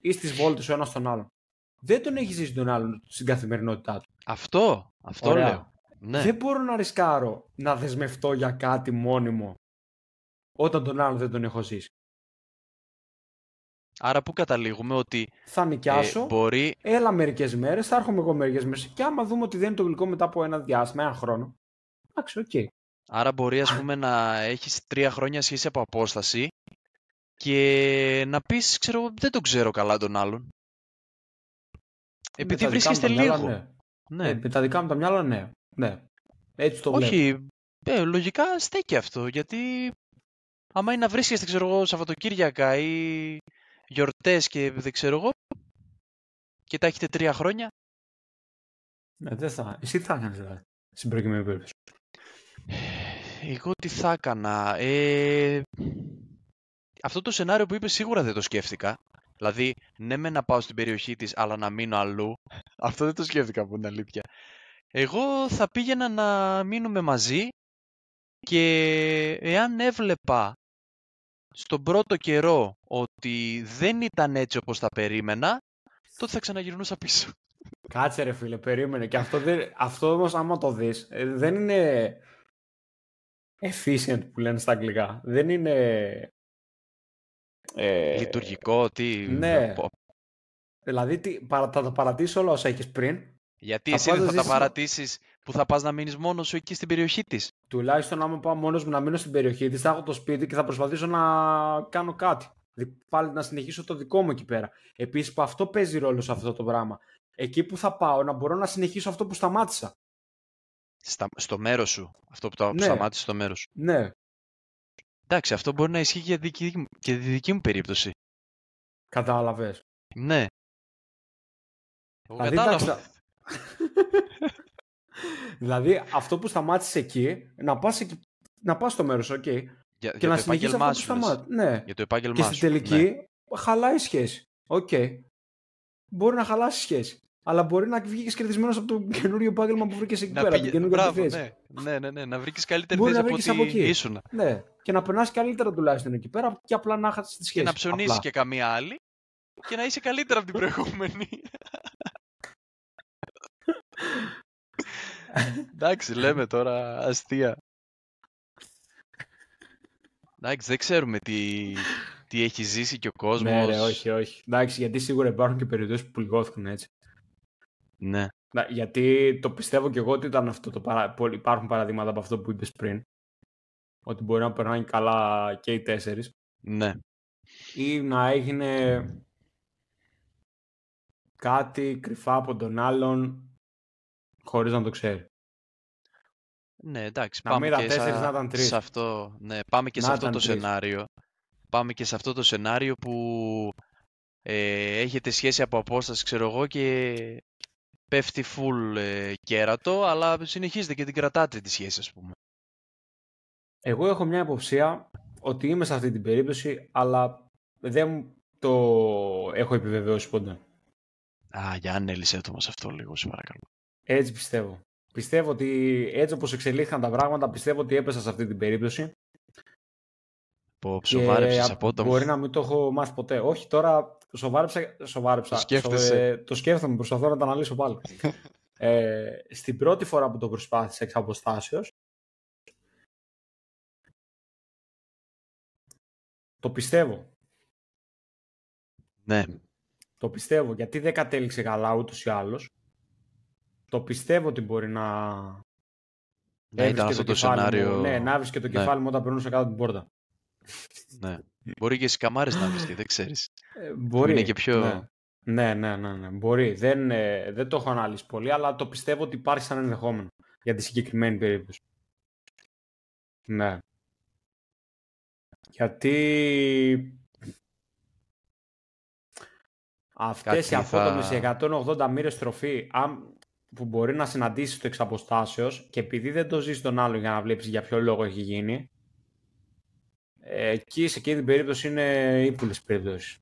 Ή στις βόλτες ο ένας τον άλλον. Δεν τον έχεις ζήσει τον άλλον στην καθημερινότητά του. Αυτό, αυτό Ωραία. λέω. Ναι. Δεν μπορώ να ρισκάρω να δεσμευτώ για κάτι μόνιμο όταν τον άλλον δεν τον έχω ζήσει. Άρα που καταλήγουμε ότι Θα ε, νοικιάσω, μπορεί, έλα μερικές μέρες, θα έρχομαι εγώ μερικές μέρες. Και άμα δούμε ότι δεν δένει το γλυκό μετά από ένα διάστημα, ένα χρόνο. Εντάξει, οκ. άρα μπορεί ας πούμε να έχεις τρία χρόνια σχέση από απόσταση και να πεις, ξέρω, εγώ, δεν τον ξέρω καλά τον άλλον. Επειδή Με τα δικά μου βρίσκεστε τα μυαλά, λίγο. Ναι. Ναι. Ε, με τα δικά μου τα μυαλά, ναι. ναι. Έτσι το βλέπω. Όχι, ε, λογικά στέκει αυτό, γιατί άμα είναι να βρίσκεστε, ξέρω εγώ, Σαββατοκύριακα ή γιορτές και δεν ξέρω εγώ, και τα έχετε τρία χρόνια, Ναι, δεν θα. Εσύ τι θα έκανες, δηλαδή, στην προκειμένη περίπτωση; εγώ τι θα έκανα. Ε, αυτό το σενάριο που είπες σίγουρα δεν το σκέφτηκα. Δηλαδή, ναι με να πάω στην περιοχή της, αλλά να μείνω αλλού. Αυτό δεν το σκέφτηκα που είναι αλήθεια. Εγώ θα πήγαινα να μείνουμε μαζί και εάν έβλεπα στον πρώτο καιρό ότι δεν ήταν έτσι όπως τα περίμενα, τότε θα ξαναγυρνούσα πίσω. Κάτσε ρε φίλε, περίμενε. Και αυτό, δεν, αυτό όμως άμα το δεις, ε, δεν είναι efficient που λένε στα αγγλικά. Δεν είναι... Ε, Λειτουργικό, τι... ναι. πω- Δηλαδή τι, παρα, θα τα παρατήσεις όλα όσα έχεις πριν, Γιατί Θα εσύ πας δεν να θα τα ζήσεις- παρατήσεις που θα πας να μείνεις μόνος σου εκεί στην περιοχή της; τουλάχιστον άμα πάω μόνος μου να μείνω στην περιοχή της, θα έχω το σπίτι και θα προσπαθήσω να κάνω κάτι. Δηλαδή, Πάλι να συνεχίσω το δικό μου εκεί πέρα. Επίσης που αυτό παίζει ρόλο σε αυτό το πράγμα. Εκεί που θα πάω να μπορώ να συνεχίσω αυτό που σταμάτησα. Στα, στο μέρος σου. Αυτό που το Ναι. σταμάτησε στο μέρος σου. Ναι, Εντάξει, αυτό μπορεί να ισχύει και, δική, μου- και τη δική μου περίπτωση. κατάλαβες. Ναι. Εγώ Δηλαδή, κατάλαβα. εντάξει, δηλαδή αυτό που σταμάτησε εκεί, να πας, εκεί, να πας στο μέρος, οκ. Για, Και για να το συνεχίσεις επάγγελμά αυτό που σου. λες. σταμάτησε. Ναι. Για το επάγγελμά Και στην σου. τελική Ναι. χαλάει η σχέση. Οκ. Μπορεί να χαλάσει η σχέση. Αλλά μπορεί να βγει κερδισμένος από το καινούριο επάγγελμα που βρήκες εκεί Να πέρα. πήγε- Την καινούργια Μπράβο, θέση. ναι. ναι, ναι, ναι. Να βρήκες καλύτερη Μπορεί θέση να από βρήκες ό,τι από εκεί. ήσουν. Ναι. Και να περνάσει καλύτερα τουλάχιστον εκεί πέρα και απλά να χάσει τη σχέση. Και να ψωνίσεις Απλά. και καμία άλλη και να είσαι καλύτερα από την προηγούμενη. Εντάξει, λέμε τώρα αστεία. Εντάξει, δεν ξέρουμε τι, τι έχει ζήσει και ο κόσμος. Ναι, ρε, όχι, όχι. Εντάξει, γιατί σίγουρα υπάρχουν και περιπτώσεις που πληγώθηκαν έτσι. Ναι. Να- Γιατί το πιστεύω και εγώ ότι ήταν αυτό το παρα... πολύ- Υπάρχουν παραδείγματα από αυτό που είπες πριν. Ότι μπορεί να περνάνε καλά και οι τέσσερις. Ναι. Ή να έγινε κάτι κρυφά από τον άλλον χωρίς να το ξέρει. Ναι, εντάξει, Να πάμε μην ήταν και τέσσερις, σε, να ήταν τρεις. σε αυτό, ναι, πάμε και σε Να αυτό ήταν το τρεις. σενάριο. Πάμε και σε αυτό το σενάριο που ε, έχετε σχέση από απόσταση, ξέρω εγώ, και πέφτει full ε, κέρατο, αλλά συνεχίζετε και την κρατάτε τη σχέση, ας πούμε. Εγώ έχω μια υποψία ότι είμαι σε αυτή την περίπτωση, αλλά δεν μου το έχω επιβεβαιώσει ποτέ. Α, για ανέλησέ το μας αυτό λίγο, σε παρακαλώ. Έτσι πιστεύω. Πιστεύω ότι έτσι όπως εξελίχθηκαν τα πράγματα, πιστεύω ότι έπεσα σε αυτή την περίπτωση Πω, σοβάρεψες απότομα. Μπορεί να μην το έχω μάθει ποτέ. Όχι, τώρα σοβάρεψα. σοβάρεψα. Το σκέφτεσαι. Ε, το σκέφτομαι, προσπαθώ να το αναλύσω πάλι. ε, στην πρώτη φορά που το προσπάθησα εξ αποστάσεως, το πιστεύω. Ναι. Το πιστεύω, γιατί δεν κατέληξε καλά ούτως ή άλλως. Το πιστεύω ότι μπορεί να... Να ήταν αυτό το, σενάριο. Μου, ναι, να και το Ναι. κεφάλι μου όταν περνούσα κάτω την πόρτα. Ναι. Μπορεί και στι καμάρε να βρίσκει, δεν ξέρεις. Ε, μπορεί. Είναι και πιο- Ναι. Ναι, ναι, ναι, ναι. Μπορεί. Δεν, ε, δεν το έχω αναλύσει πολύ, αλλά το πιστεύω ότι υπάρχει σαν ενδεχόμενο για τη συγκεκριμένη περίπτωση. Ναι. Γιατί αυτές οι Κάτι θα- απότομες 180 μοίρες στροφή αν- που μπορεί να συναντήσεις το εξ αποστάσεως και επειδή δεν το ζεις τον άλλο για να βλέπεις για ποιο λόγο έχει γίνει ε, εκεί σε εκείνη την περίπτωση είναι ύπουλες περιπτώσεις.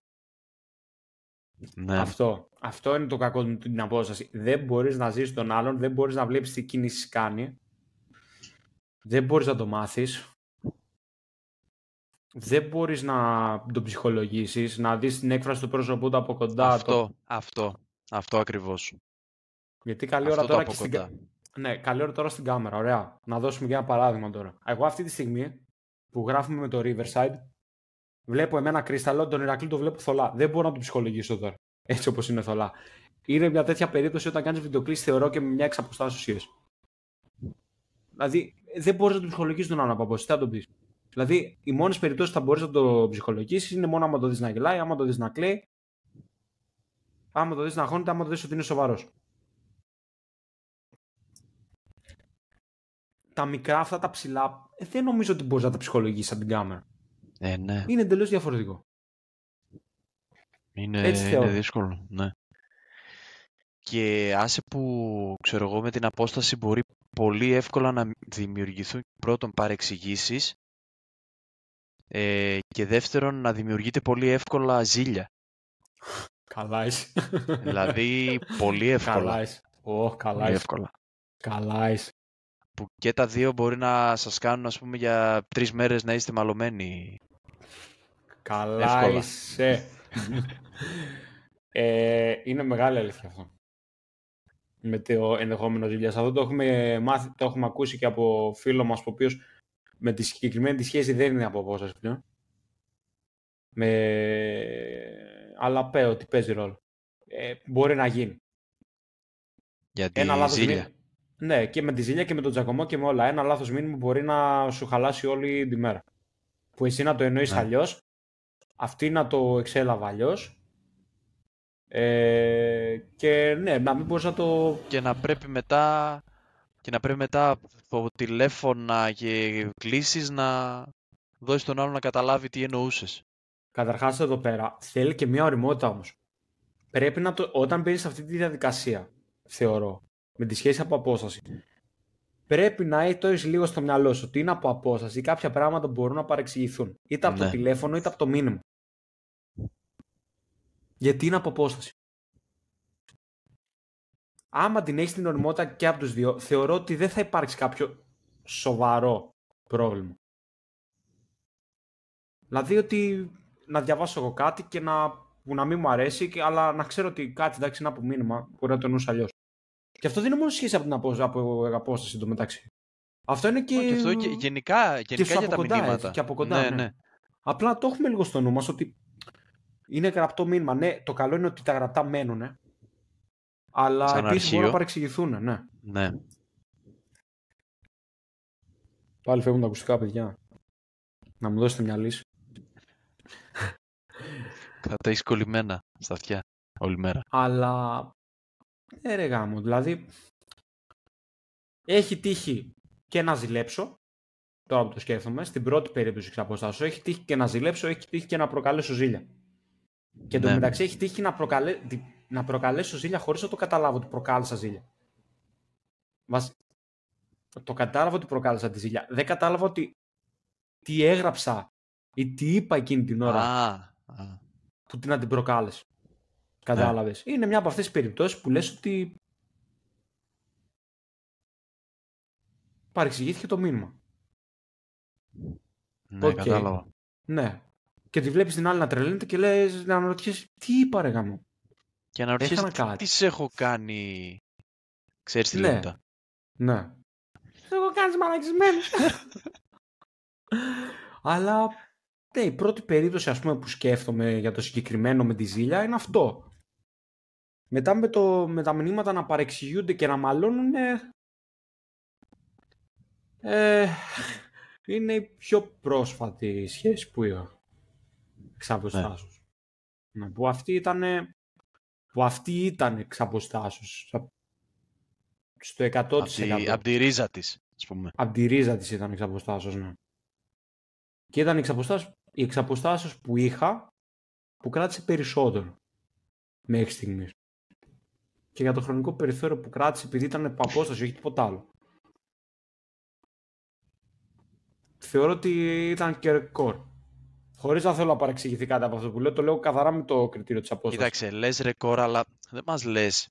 Ναι. Αυτό. Αυτό είναι το κακό με την απόσταση. Δεν μπορείς να ζεις τον άλλον, δεν μπορείς να βλέπεις τι κίνηση κάνει. Δεν μπορείς να το μάθεις. Δεν μπορείς να τον ψυχολογήσεις, να δεις την έκφραση του πρόσωπού του από κοντά. αυτό, Το... αυτό, αυτό ακριβώς. Γιατί καλή αυτό ώρα το τώρα από και στην... κοντά. κα- Ναι, καλή ώρα τώρα στην κάμερα. Ωραία. Να δώσουμε και ένα παράδειγμα τώρα. Εγώ αυτή τη στιγμή που γράφουμε με το Riverside, βλέπω εμένα κρίσταλο, τον Ηρακλή το βλέπω θολά. Δεν μπορώ να το ψυχολογήσω τώρα. Έτσι όπως είναι θολά. Είναι μια τέτοια περίπτωση όταν κάνεις βιντεοκλήση, θεωρώ και με μια εξαποστάσεω σχέση. Δηλαδή, δεν μπορείς να το ψυχολογήσεις τον άλλον από απόσταση. Τι θα τον πεις; Δηλαδή, οι μόνες περιπτώσεις που θα μπορείς να το ψυχολογήσεις είναι μόνο άμα το δεις να γελάει, άμα το δεις να κλαίει, άμα το δεις να χώνεται, άμα το δεις ότι είναι σοβαρός. Τα μικρά αυτά τα ψηλά ε, δεν νομίζω ότι μπορείς να τα ψυχολογήσεις από την κάμερα. Ε, ναι. Είναι εντελώς διαφορετικό. Είναι, Έτσι είναι θεωρώ. δύσκολο, ναι. Και άσε που, ξέρω εγώ, με την απόσταση μπορεί πολύ εύκολα να δημιουργηθούν πρώτον παρεξηγήσεις ε, και δεύτερον να δημιουργείται πολύ εύκολα ζήλια. Καλά είσαι. δηλαδή, πολύ εύκολα. Καλά είσαι. Ω, καλά Πολύ είσαι. εύκολα. Καλά είσαι. Που και τα δύο μπορεί να σας κάνουν, ας πούμε, για τρεις μέρες να είστε μαλωμένοι. Καλά Εύκολα. είσαι. ε, είναι μεγάλη αλήθεια αυτό. Με το ενδεχόμενο ζήλια. Αυτό το έχουμε μάθει, το έχουμε ακούσει και από φίλο μας, ο οποίος με τη συγκεκριμένη τη σχέση δεν είναι από απόσταση πλέον. Με... Αλλά πέ ότι παίζει ρόλο. Ε, μπορεί να γίνει. Για τη Ένα λάθος ζήλια. μήνυμα. Ναι, και με τη ζήλια και με τον τζακωμό και με όλα. Ένα λάθος μήνυμα μπορεί να σου χαλάσει όλη τη μέρα. Που εσύ να το εννοείς Ναι. αλλιώς, αυτή να το εξέλαβε αλλιώς. Ε, και ναι, να μην μπορείς να το... και να πρέπει μετά και να πρέπει μετά από τηλέφωνα και κλήσεις να δώσεις τον άλλο να καταλάβει τι εννοούσες. Καταρχάς εδώ πέρα θέλει και μια ωριμότητα όμως. Πρέπει να το... Όταν μπαίνεις σε αυτή τη διαδικασία, θεωρώ, με τη σχέση από απόσταση, πρέπει να έχεις το έχεις λίγο στο μυαλό σου ότι είναι από απόσταση κάποια πράγματα μπορούν να παρεξηγηθούν. Είτε από το Ναι. τηλέφωνο είτε από το μήνυμα. Γιατί είναι από απόσταση. Άμα την έχεις την οριμότητα και από τους δύο, θεωρώ ότι δεν θα υπάρξει κάποιο σοβαρό πρόβλημα. Δηλαδή ότι να διαβάσω εγώ κάτι και να, που να μην μου αρέσει, και- αλλά να ξέρω ότι κάτι εντάξει είναι από μήνυμα, μπορεί να το εννοούσα αλλιώς. Και αυτό δεν είναι μόνο σχέση από την απο, από απόσταση εντωμεταξύ. Αυτό είναι και. Και, αυτό και γενικά, γενικά σου για από τα κοντά, μηνύματα. έτσι, και από κοντά, ναι, ναι. ναι. Απλά το έχουμε λίγο στο νου μας ότι είναι γραπτό μήνυμα. Ναι, το καλό είναι ότι τα γραπτά μένουν. Αλλά Σαν επίσης αρχείο. μπορούν να παρεξηγηθούν, ναι. ναι. Πάλι φεύγουν τα ακουστικά, παιδιά. Να μου δώσετε μια λύση. Θα τα έχεις κολλημένα στα αυτιά όλη μέρα. Αλλά. Ναι, ρε γάμο. Δηλαδή. Έχει τύχει και να ζηλέψω. Τώρα που το σκέφτομαι, στην πρώτη περίπτωση εξ αποστάσεως, έχει τύχει και να ζηλέψω, έχει τύχει και να προκαλέσω ζήλια. Και Ναι. εντωμεταξύ έχει τύχει να, προκαλέ... τι- να προκαλέσω ζήλια χωρίς να το καταλάβω ότι προκάλεσα ζήλια. Βασ... Το κατάλαβα ότι προκάλεσα τη ζήλια. Δεν κατάλαβα ότι τι έγραψα ή τι είπα εκείνη την ώρα Α, α, που την να την προκάλεσε. Κατάλαβες. Είναι μια από αυτές τις περιπτώσεις που λες ότι παρεξηγήθηκε το μήνυμα. ναι, Οκ. κατάλαβα. Ναι. Και τη βλέπεις την άλλη να τρελαίνεται και λες να αναρωτιέσαι τι είπα, ρε γαμώ; Και αναρωτιέσαι Έκανα τι, κάτι. τις σε έχω κάνει. Ξέρεις τι Ναι. λένε μετά. Ναι. Εγώ κάνει μαλακισμένο. Αλλά ναι, η πρώτη περίπτωση ας πούμε, που σκέφτομαι για το συγκεκριμένο με τη ζήλια είναι αυτό. Μετά με, το, με τα μηνύματα να παρεξηγούνται και να μαλώνουν ε, είναι η πιο πρόσφατη σχέση που είχα. Εξ αποστάσεως. Ναι, που αυτή ήταν που αυτή ήταν εξ αποστάσεως. Στο 100%. Από τη, απ' τη ρίζα της, ας πούμε. Από τη ρίζα της ήταν εξ αποστάσεως, ναι. Και ήταν εξ αποστάσεως, η εξ αποστάσεως που είχα, που κράτησε περισσότερο. Μέχρι στιγμής. Και για το χρονικό περιθώριο που κράτησε, επειδή ήταν από απόσταση, όχι τίποτα άλλο. Θεωρώ ότι ήταν και ρεκόρ. Χωρίς να θέλω να παρεξηγηθεί κάτι από αυτό που λέω, το λέω καθαρά με το κριτήριο της απόστασης. Κοίταξε, λες ρεκόρ, αλλά δεν μας λες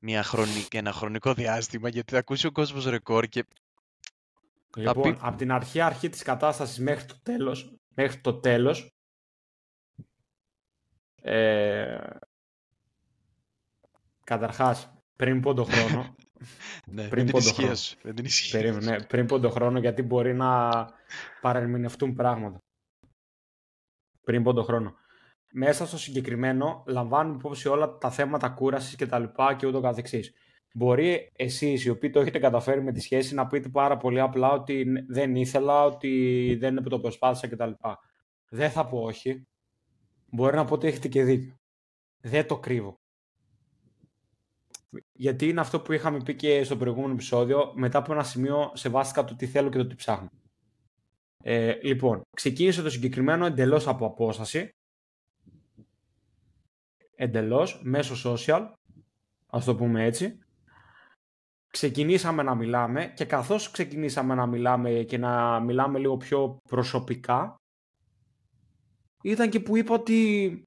μια χρονική, ένα χρονικό διάστημα, γιατί θα ακούσει ο κόσμος ρεκόρ και Λοιπόν, πει- από την αρχή αρχή της κατάστασης μέχρι το τέλος, μέχρι το τέλος, ε, καταρχάς, πριν πόντο χρόνο, ναι, Πριν με την πόντο ισχύα χρόνο. σου. Με την ισχύα περίμενε, ναι, πριν πόντο χρόνο, γιατί μπορεί να παρερμηνευτούν πράγματα. Πριν πόντο χρόνο. Μέσα στο συγκεκριμένο λαμβάνουν υπόψη όλα τα θέματα κούρασης και τα λοιπά και ούτω καθεξής. Μπορεί εσείς οι οποίοι το έχετε καταφέρει με τη σχέση να πείτε πάρα πολύ απλά ότι δεν ήθελα, ότι δεν το προσπάθησα κτλ. Δεν θα πω όχι. Μπορεί να πω ότι έχετε και δίκιο. Δεν το κρύβω. Γιατί είναι αυτό που είχαμε πει και στο προηγούμενο επεισόδιο, μετά από ένα σημείο σεβάστηκα το τι θέλω και το τι ψάχνω. Ε, λοιπόν, ξεκίνησε το συγκεκριμένο εντελώς από απόσταση. Εντελώς, μέσω social, ας το πούμε έτσι. Ξεκινήσαμε να μιλάμε και καθώς ξεκινήσαμε να μιλάμε και να μιλάμε λίγο πιο προσωπικά, ήταν και που είπα ότι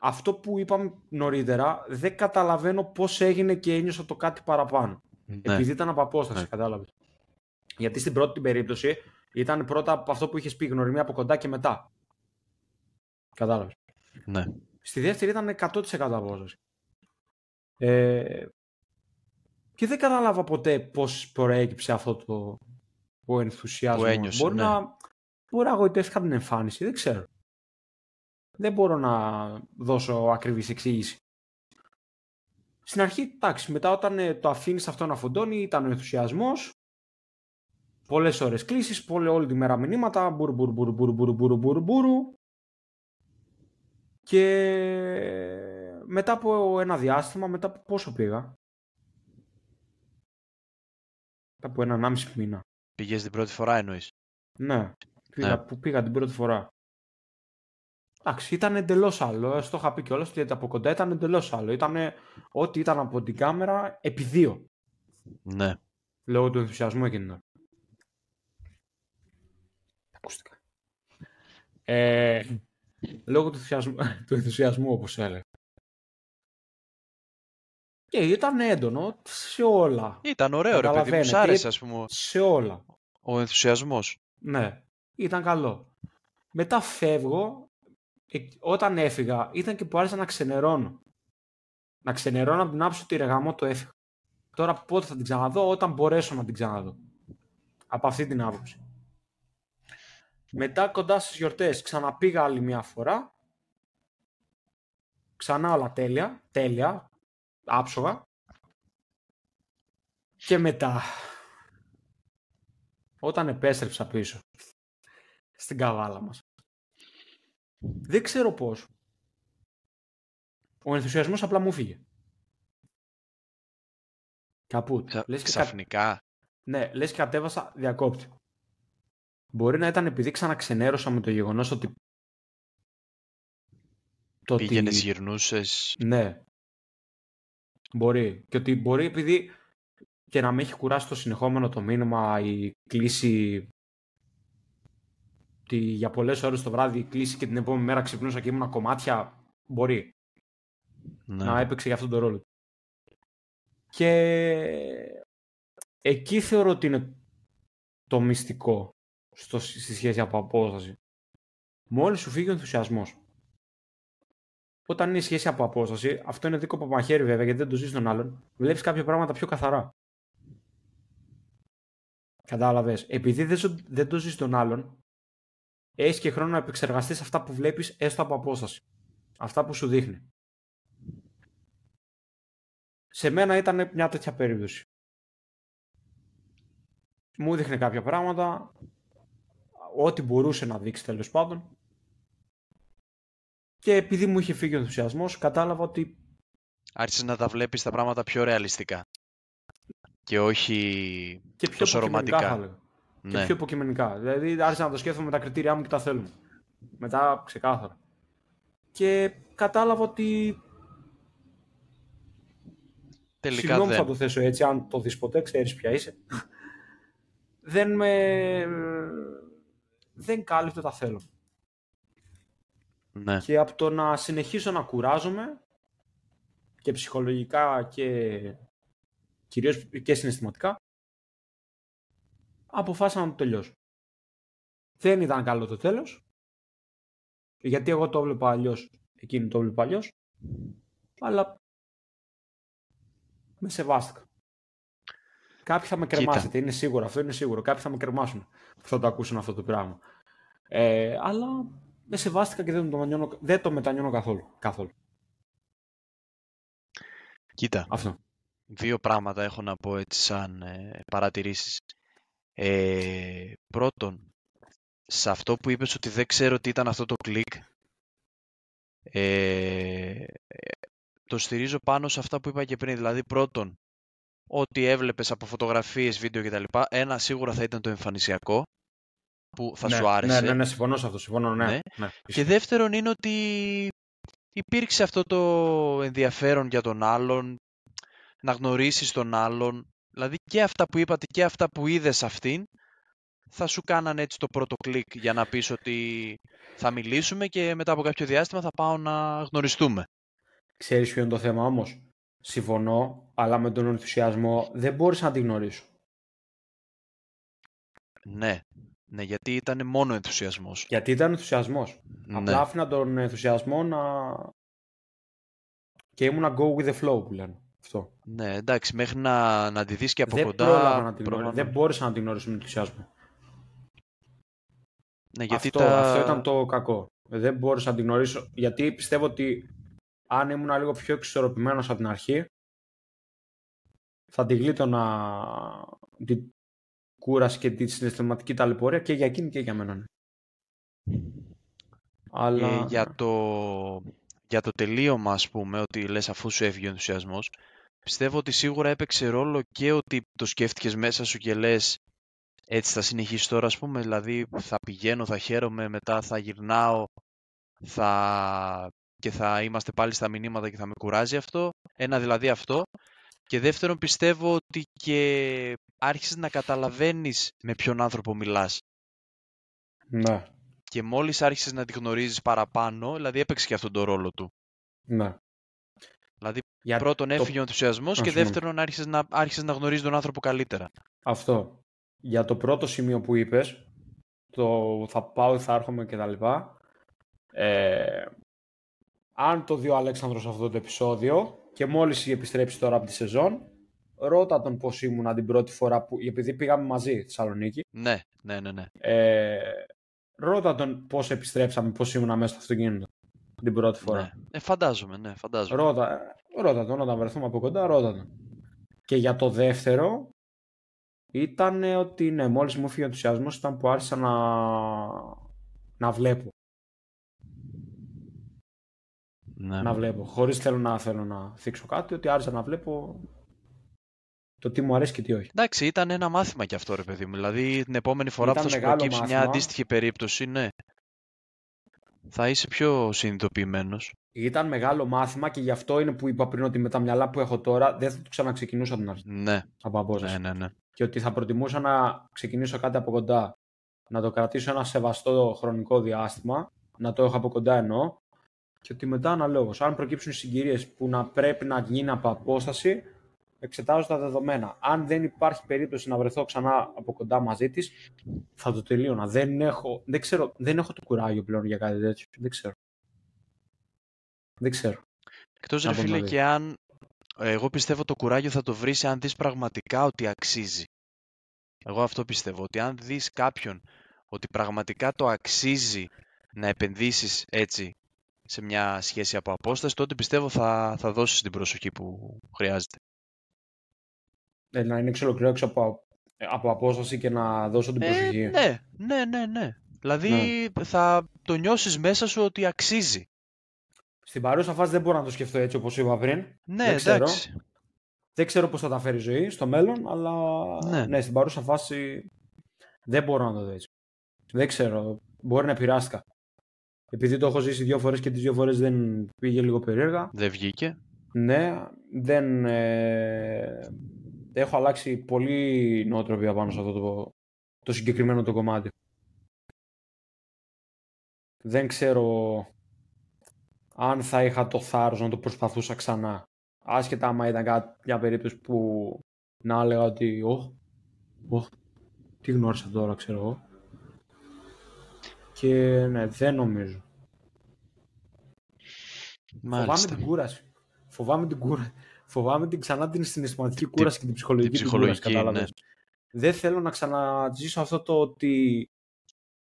αυτό που είπαμε νωρίτερα δεν καταλαβαίνω πώς έγινε και ένιωσα το κάτι παραπάνω. Ναι. Επειδή ήταν από απόσταση, Ναι. κατάλαβες. Γιατί στην πρώτη την περίπτωση ήταν πρώτα από αυτό που είχες πει γνωριμία από κοντά και μετά. Κατάλαβες. ναι. Στη δεύτερη ήταν 100% απόσταση. Ε, και δεν κατάλαβα ποτέ πώς προέκυψε αυτό το ο ενθουσιασμός. Που ένιωσες, μπορεί, ναι. να, μπορεί να αγωγητεύτηκα την εμφάνιση, δεν ξέρω. Δεν μπορώ να δώσω ακριβής εξήγηση. Στην αρχή, εντάξει, μετά όταν ε, το αφήνεις αυτό να φοντώνει, ήταν ο ενθουσιασμός, πολλές ώρες κλήσεις, πολλή, όλη τη μέρα μηνύματα, μπουρου μπουρου μπουρου μπουρου μπουρου μπουρου μπουρου μπουρου. Και μετά από ένα διάστημα, μετά από πόσο πήγα; Μετά από έναν άμιση μήνα. Πήγες την πρώτη φορά εννοείς; Ναι, πήγα, Ναι. που πήγα την πρώτη φορά. Εντάξει, ήταν εντελώς άλλο. Ε, Στο είχα πει κιόλας ότι από κοντά ήταν εντελώς άλλο. Ήταν ό,τι ήταν από την κάμερα επί δύο. Ναι. Λόγω του ενθουσιασμού εκείνη την ώρα. Ακούστηκα. Ε, λόγω του ενθουσιασμού, του ενθουσιασμού όπως έλεγα. Και ήταν έντονο σε όλα. Ήταν ωραίο ρε παιδί μου, σ' Καταλαβαίνετε, άρεσε ας πούμε Σε όλα. ο ενθουσιασμός. Ναι, ήταν καλό. Μετά φεύγω, ε, όταν έφυγα, ήταν και που άρχισα να ξενερώνω. Να ξενερώνω από την άποψη ότι ρε γαμώ το έφυγα. Τώρα πότε θα την ξαναδώ, όταν μπορέσω να την ξαναδώ. Από αυτή την άποψη. Μετά κοντά στις γιορτές ξαναπήγα άλλη μια φορά. Ξανά όλα τέλεια, τέλεια, άψογα. Και μετά, όταν επέστρεψα πίσω στην καβάλα μας, δεν ξέρω πώς, ο ενθουσιασμός απλά μου φύγε. Καπούτ. Ξα- Λες και κα- Ξαφνικά. ναι, λες και κατέβασα διακόπτη. Μπορεί να ήταν επειδή ξαναξενέρωσα με το γεγονός ότι... Το ότι- Πήγαινες, γυρνούσες. Ναι. Μπορεί. Και ότι μπορεί επειδή και να με έχει κουράσει το συνεχόμενο το μήνυμα η κλίση ότι για πολλές ώρες το βράδυ η κλίση και την επόμενη μέρα ξυπνούσα και ήμουν κομμάτια μπορεί Ναι. να έπαιξε για αυτόν τον ρόλο. Και εκεί θεωρώ ότι είναι το μυστικό στο, στη σχέση από απόσταση. Μόλις σου φύγει ο ενθουσιασμός. Όταν είναι η σχέση από απόσταση, αυτό είναι δίκοπο μαχαίρι βέβαια γιατί δεν το ζεις τον άλλον, βλέπεις κάποια πράγματα πιο καθαρά. Κατάλαβες. Επειδή δεν, δεν το ζεις τον άλλον, έχεις και χρόνο να επεξεργαστείς αυτά που βλέπεις έστω από απόσταση. Αυτά που σου δείχνει. Σε μένα ήταν μια τέτοια περίπτωση. Μου δείχνε κάποια πράγματα, ό,τι μπορούσε να δείξει τέλος πάντων. Και επειδή μου είχε φύγει ο ενθουσιασμός, κατάλαβα ότι. Άρχισες να τα βλέπεις τα πράγματα πιο ρεαλιστικά. Και όχι και πιο τόσο ρομαντικά. Θα λέγα. Ναι. Και πιο υποκειμενικά. Δηλαδή άρχισα να το σκέφτομαι με τα κριτήριά μου και τα θέλω. Μετά ξεκάθαρα. Και κατάλαβα ότι. Τελικά Συγγνώμη δεν. θα το θέσω έτσι, αν το δεις ποτέ, ξέρεις ποια είσαι. δεν με... Δεν κάλυπτε τα θέλω. Ναι. Και από το να συνεχίσω να κουράζομαι και ψυχολογικά και κυρίως και συναισθηματικά αποφάσισα να το τελειώσω. Δεν ήταν καλό το τέλος γιατί εγώ το έβλεπα αλλιώς, εκείνη το έβλεπα αλλιώς, αλλά με σεβάστηκα. Κάποιοι θα με κρεμάσετε, είναι σίγουρο, αυτό είναι σίγουρο. Κάποιοι θα με κρεμάσουν που θα το ακούσουν αυτό το πράγμα. Ε, αλλά με σεβάστηκα και δεν το, μετανιώνω, δεν το μετανιώνω καθόλου. καθόλου. Κοίτα, Αυτό. δύο πράγματα έχω να πω έτσι σαν ε, παρατηρήσεις. Ε, πρώτον, σε αυτό που είπες ότι δεν ξέρω τι ήταν αυτό το κλικ, ε, το στηρίζω πάνω σε αυτά που είπα και πριν. Δηλαδή, πρώτον, ό,τι έβλεπες από φωτογραφίες, βίντεο κτλ. Ένα σίγουρα θα ήταν το εμφανισιακό, που θα ναι, σου άρεσε. Ναι, ναι, ναι, συμφωνώ σε αυτό. Συμφωνώ, ναι. Ναι. ναι. Και δεύτερον είναι ότι υπήρξε αυτό το ενδιαφέρον για τον άλλον, να γνωρίσεις τον άλλον. Δηλαδή και αυτά που είπατε και αυτά που είδες αυτήν, θα σου κάνανε έτσι το πρώτο κλικ για να πεις ότι θα μιλήσουμε και μετά από κάποιο διάστημα θα πάω να γνωριστούμε. Ξέρεις ποιο είναι το θέμα όμως; Συμφωνώ, αλλά με τον ενθουσιασμό δεν μπορείς να την γνωρίσω. Ναι, ναι, γιατί ήταν μόνο ενθουσιασμός. Γιατί ήταν ενθουσιασμός. Ναι. Απλά άφηνα τον ενθουσιασμό να... Και ήμουνα go with the flow που λένε. Αυτό. Ναι, εντάξει, μέχρι να, να τη δεις και από δεν κοντά... πρόλαβα να την γνωρίσω. προφανώς. Δεν μπόρεσα να την γνωρίσω με ενθουσιασμό. Ναι, γιατί αυτό, τα... αυτό ήταν το κακό. Δεν μπόρεσα να την γνωρίσω. Γιατί πιστεύω ότι αν ήμουν λίγο πιο εξισορροπημένος από την αρχή θα την γλίτωνα την κούραση και τη συναισθηματική ταλαιπωρία και για εκείνη και για μένα. ναι. Αλλά... Και για το, για το τελείωμα, ας πούμε, ότι λες αφού σου έφυγε ο ενθουσιασμός, πιστεύω ότι σίγουρα έπαιξε ρόλο και ότι το σκέφτηκες μέσα σου και λες έτσι θα συνεχίσει τώρα, ας πούμε, δηλαδή θα πηγαίνω, θα χαίρομαι, μετά θα γυρνάω θα... και θα είμαστε πάλι στα μηνύματα και θα με κουράζει αυτό. Ένα δηλαδή αυτό. Και δεύτερον πιστεύω ότι και άρχισες να καταλαβαίνεις με ποιον άνθρωπο μιλάς. Ναι, Και μόλις άρχισες να τη γνωρίζεις παραπάνω, δηλαδή έπαιξε και αυτόν τον ρόλο του. ναι. Δηλαδή Για πρώτον το- έφυγε ο ενθουσιασμός Α, και συγγνώμη. δεύτερον άρχισες να, άρχισες να γνωρίζεις τον άνθρωπο καλύτερα. Αυτό. Για το πρώτο σημείο που είπες, το θα πάω, θα έρχομαι και τα λοιπά. Ε, αν το δει ο Αλέξανδρος αυτό το επεισόδιο και μόλις είχε επιστρέψει τώρα από τη σεζόν, ρώτα τον πώς ήμουν την πρώτη φορά που, επειδή πήγαμε μαζί στη Θεσσαλονίκη, Ναι, ναι, ναι, ναι. ε, ρώτα τον πώς επιστρέψαμε, πώς ήμουν μέσα στο αυτοκίνητο την πρώτη φορά. ναι. Ε, φαντάζομαι, ναι, φαντάζομαι. Ρώτα, ε, ρώτα τον, όταν βρεθούμε από κοντά, ρώτα τον. Και για το δεύτερο, ήταν ότι ναι, μόλις μου έφυγε ο ενθουσιασμός ήταν που άρχισα να, να βλέπω. Ναι. Να βλέπω. Χωρίς θέλω να θέλω να θίξω κάτι, ότι άρχισα να βλέπω το τι μου αρέσει και τι όχι. Εντάξει, ήταν ένα μάθημα κι αυτό, ρε παιδί μου. Δηλαδή, την επόμενη φορά Ήταν που θα σου μεγάλο προκύψει μια μάθημα. αντίστοιχη περίπτωση, ναι. Θα είσαι πιο συνειδητοποιημένος. Ήταν μεγάλο μάθημα και γι' αυτό είναι που είπα πριν ότι με τα μυαλά που έχω τώρα δεν θα το ξαναξεκινούσα από την αρχή. Ναι, Από απόσταση. ναι, ναι, ναι. και ότι θα προτιμούσα να ξεκινήσω κάτι από κοντά, να το κρατήσω ένα σεβαστό χρονικό διάστημα, να το έχω από κοντά εννοώ, και ότι μετά αναλόγως, αν προκύψουν συγκυρίες που να πρέπει να γίνει από απόσταση, εξετάζω τα δεδομένα. Αν δεν υπάρχει περίπτωση να βρεθώ ξανά από κοντά μαζί της, θα το τελείωνα. Δεν έχω, δεν, ξέρω, δεν έχω το κουράγιο πλέον για κάτι τέτοιο. Δεν ξέρω. Δεν ξέρω. Εκτός ρε φίλε και αν εγώ πιστεύω το κουράγιο θα το βρεις αν δεις πραγματικά ότι αξίζει. Εγώ αυτό πιστεύω, ότι αν δεις κάποιον ότι πραγματικά το αξίζει να επενδύσεις έτσι σε μια σχέση από απόσταση, τότε πιστεύω θα, θα δώσεις την προσοχή που χρειάζεται. Ε, να είναι ξελοκληρώσει από, από απόσταση και να δώσω την ε, προσοχή. ναι, ναι, ναι, ναι. Δηλαδή ναι. θα το νιώσεις μέσα σου ότι αξίζει. Στην παρούσα φάση δεν μπορώ να το σκεφτώ έτσι όπως είπα πριν. Ναι, δεν ξέρω. Δεν ξέρω πώς θα τα φέρει η ζωή στο μέλλον, αλλά ναι. ναι, στην παρούσα φάση δεν μπορώ να το δω έτσι. Δεν ξέρω. Μπορεί να επηρεάστηκα. Επειδή το έχω ζήσει δύο φορές και τις δύο φορές δεν πήγε λίγο περίεργα. Δεν βγήκε. Ναι, δεν... Ε, έχω αλλάξει πολύ νοοτροπία πάνω σε αυτό το, το συγκεκριμένο το κομμάτι. Δεν ξέρω αν θα είχα το θάρρος να το προσπαθούσα ξανά. Άσχετα άμα ήταν κάτι, μια περίπτωση που να έλεγα ότι «Ωχ, ωχ, τι γνώρισα τώρα, ξέρω εγώ». Και ναι, δεν νομίζω. Μάλιστα. Φοβάμαι την κούραση. Φοβάμαι την κούραση. Φοβάμαι την, ξανά την συναισθηματική κούραση και την ψυχολογική, την ψυχολογική κούραση, κατάλαβες. Ναι. Δεν θέλω να ξαναζήσω αυτό το ότι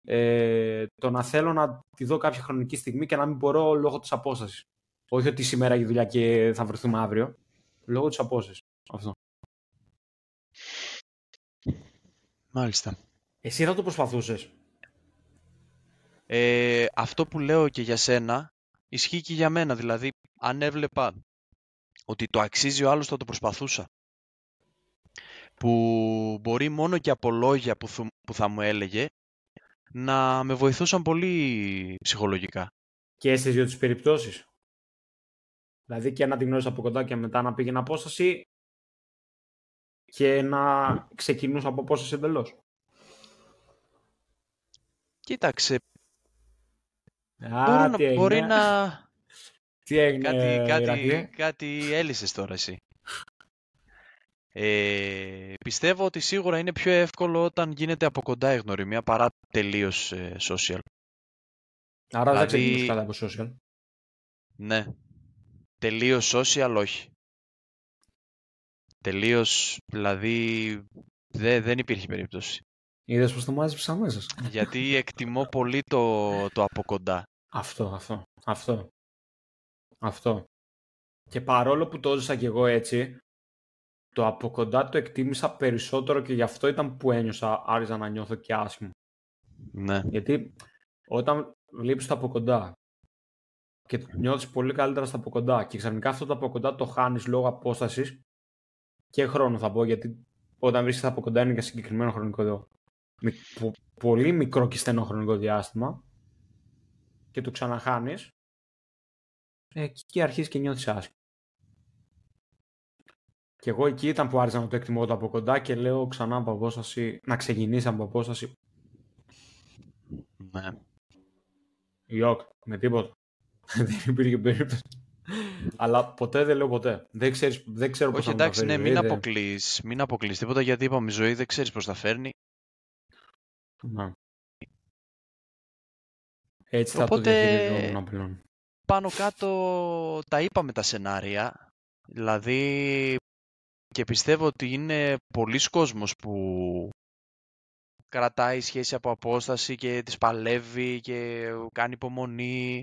ε, το να θέλω να τη δω κάποια χρονική στιγμή και να μην μπορώ λόγω της απόστασης. Όχι ότι σήμερα η δουλειά και θα βρεθούμε αύριο. Λόγω της απόστασης. Αυτό. Μάλιστα. Εσύ θα το προσπαθούσες. Ε, αυτό που λέω και για σένα ισχύει και για μένα. Δηλαδή, αν έβλεπα ότι το αξίζει ο άλλος θα το προσπαθούσα. Που μπορεί μόνο και από λόγια που, που θα μου έλεγε να με βοηθούσαν πολύ ψυχολογικά. Και στις δύο τις περιπτώσεις. Δηλαδή και να την γνώρισα από κοντά και μετά να πήγαινε απόσταση και να ξεκινούσα από απόσταση εντελώς. Κοίταξε. Α, μπορεί, να, μπορεί να... Τι έγινε, κάτι, κάτι, κάτι έλυσες τώρα εσύ. Ε, πιστεύω ότι σίγουρα είναι πιο εύκολο όταν γίνεται από κοντά η γνωριμία παρά τελείως ε, social. Άρα δηλαδή, δεν ξεκινήσεις κατά από social. Ναι. Τελείως social όχι. Τελείως, δηλαδή δε, δεν υπήρχε περίπτωση. Είδες πως το μάζεψα αμέσως. Γιατί εκτιμώ πολύ το, το από κοντά. Αυτό, αυτό, αυτό. Αυτό. Και παρόλο που το έζησα κι εγώ έτσι, το από κοντά το εκτίμησα περισσότερο και γι' αυτό ήταν που ένιωσα, άριζα να νιώθω και άσχημο. Ναι. Γιατί όταν βλέπεις το από κοντά και νιώθεις πολύ καλύτερα στα από κοντά και ξαφνικά αυτό το από κοντά το χάνεις λόγω απόστασης και χρόνο θα πω, γιατί όταν βρίσκεσαι από κοντά είναι για συγκεκριμένο χρονικό πολύ μικρό και στενό χρονικό διάστημα και το ξαναχάνεις ε, και αρχίζεις και νιώθεις άσχημα. Και εγώ εκεί ήταν που άρχισα να το εκτιμώ το από κοντά και λέω ξανά από απόσταση, να ξεκινήσει από απόσταση. Ναι. Ιόκ, με τίποτα. δεν υπήρχε περίπτωση. Αλλά ποτέ δεν λέω ποτέ. Δεν, ξέρεις, δεν ξέρω πώς θα εντάξει, ναι, μην αποκλείς, μην αποκλείς τίποτα γιατί είπαμε η ζωή δεν ξέρεις πώς θα φέρνει. Ναι. Έτσι θα Οπότε, το διαχειριζόμουν πλέον. Πάνω κάτω τα είπαμε τα σενάρια. Δηλαδή και πιστεύω ότι είναι πολλοί κόσμος που κρατάει σχέση από απόσταση και τις παλεύει και κάνει υπομονή.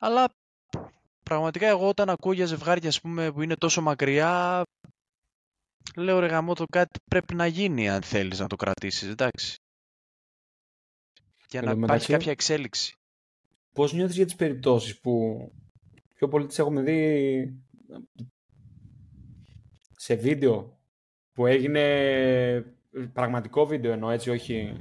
Αλλά πραγματικά εγώ όταν ακούω για ζευγάρια ας πούμε, που είναι τόσο μακριά λέω ρε γαμό το κάτι πρέπει να γίνει αν θέλεις να το κρατήσεις, εντάξει. Για να υπάρχει κάποια εξέλιξη. Πώς νιώθεις για τις περιπτώσεις που πιο πολύ τις έχουμε δει σε βίντεο που έγινε πραγματικό βίντεο εννοώ έτσι, όχι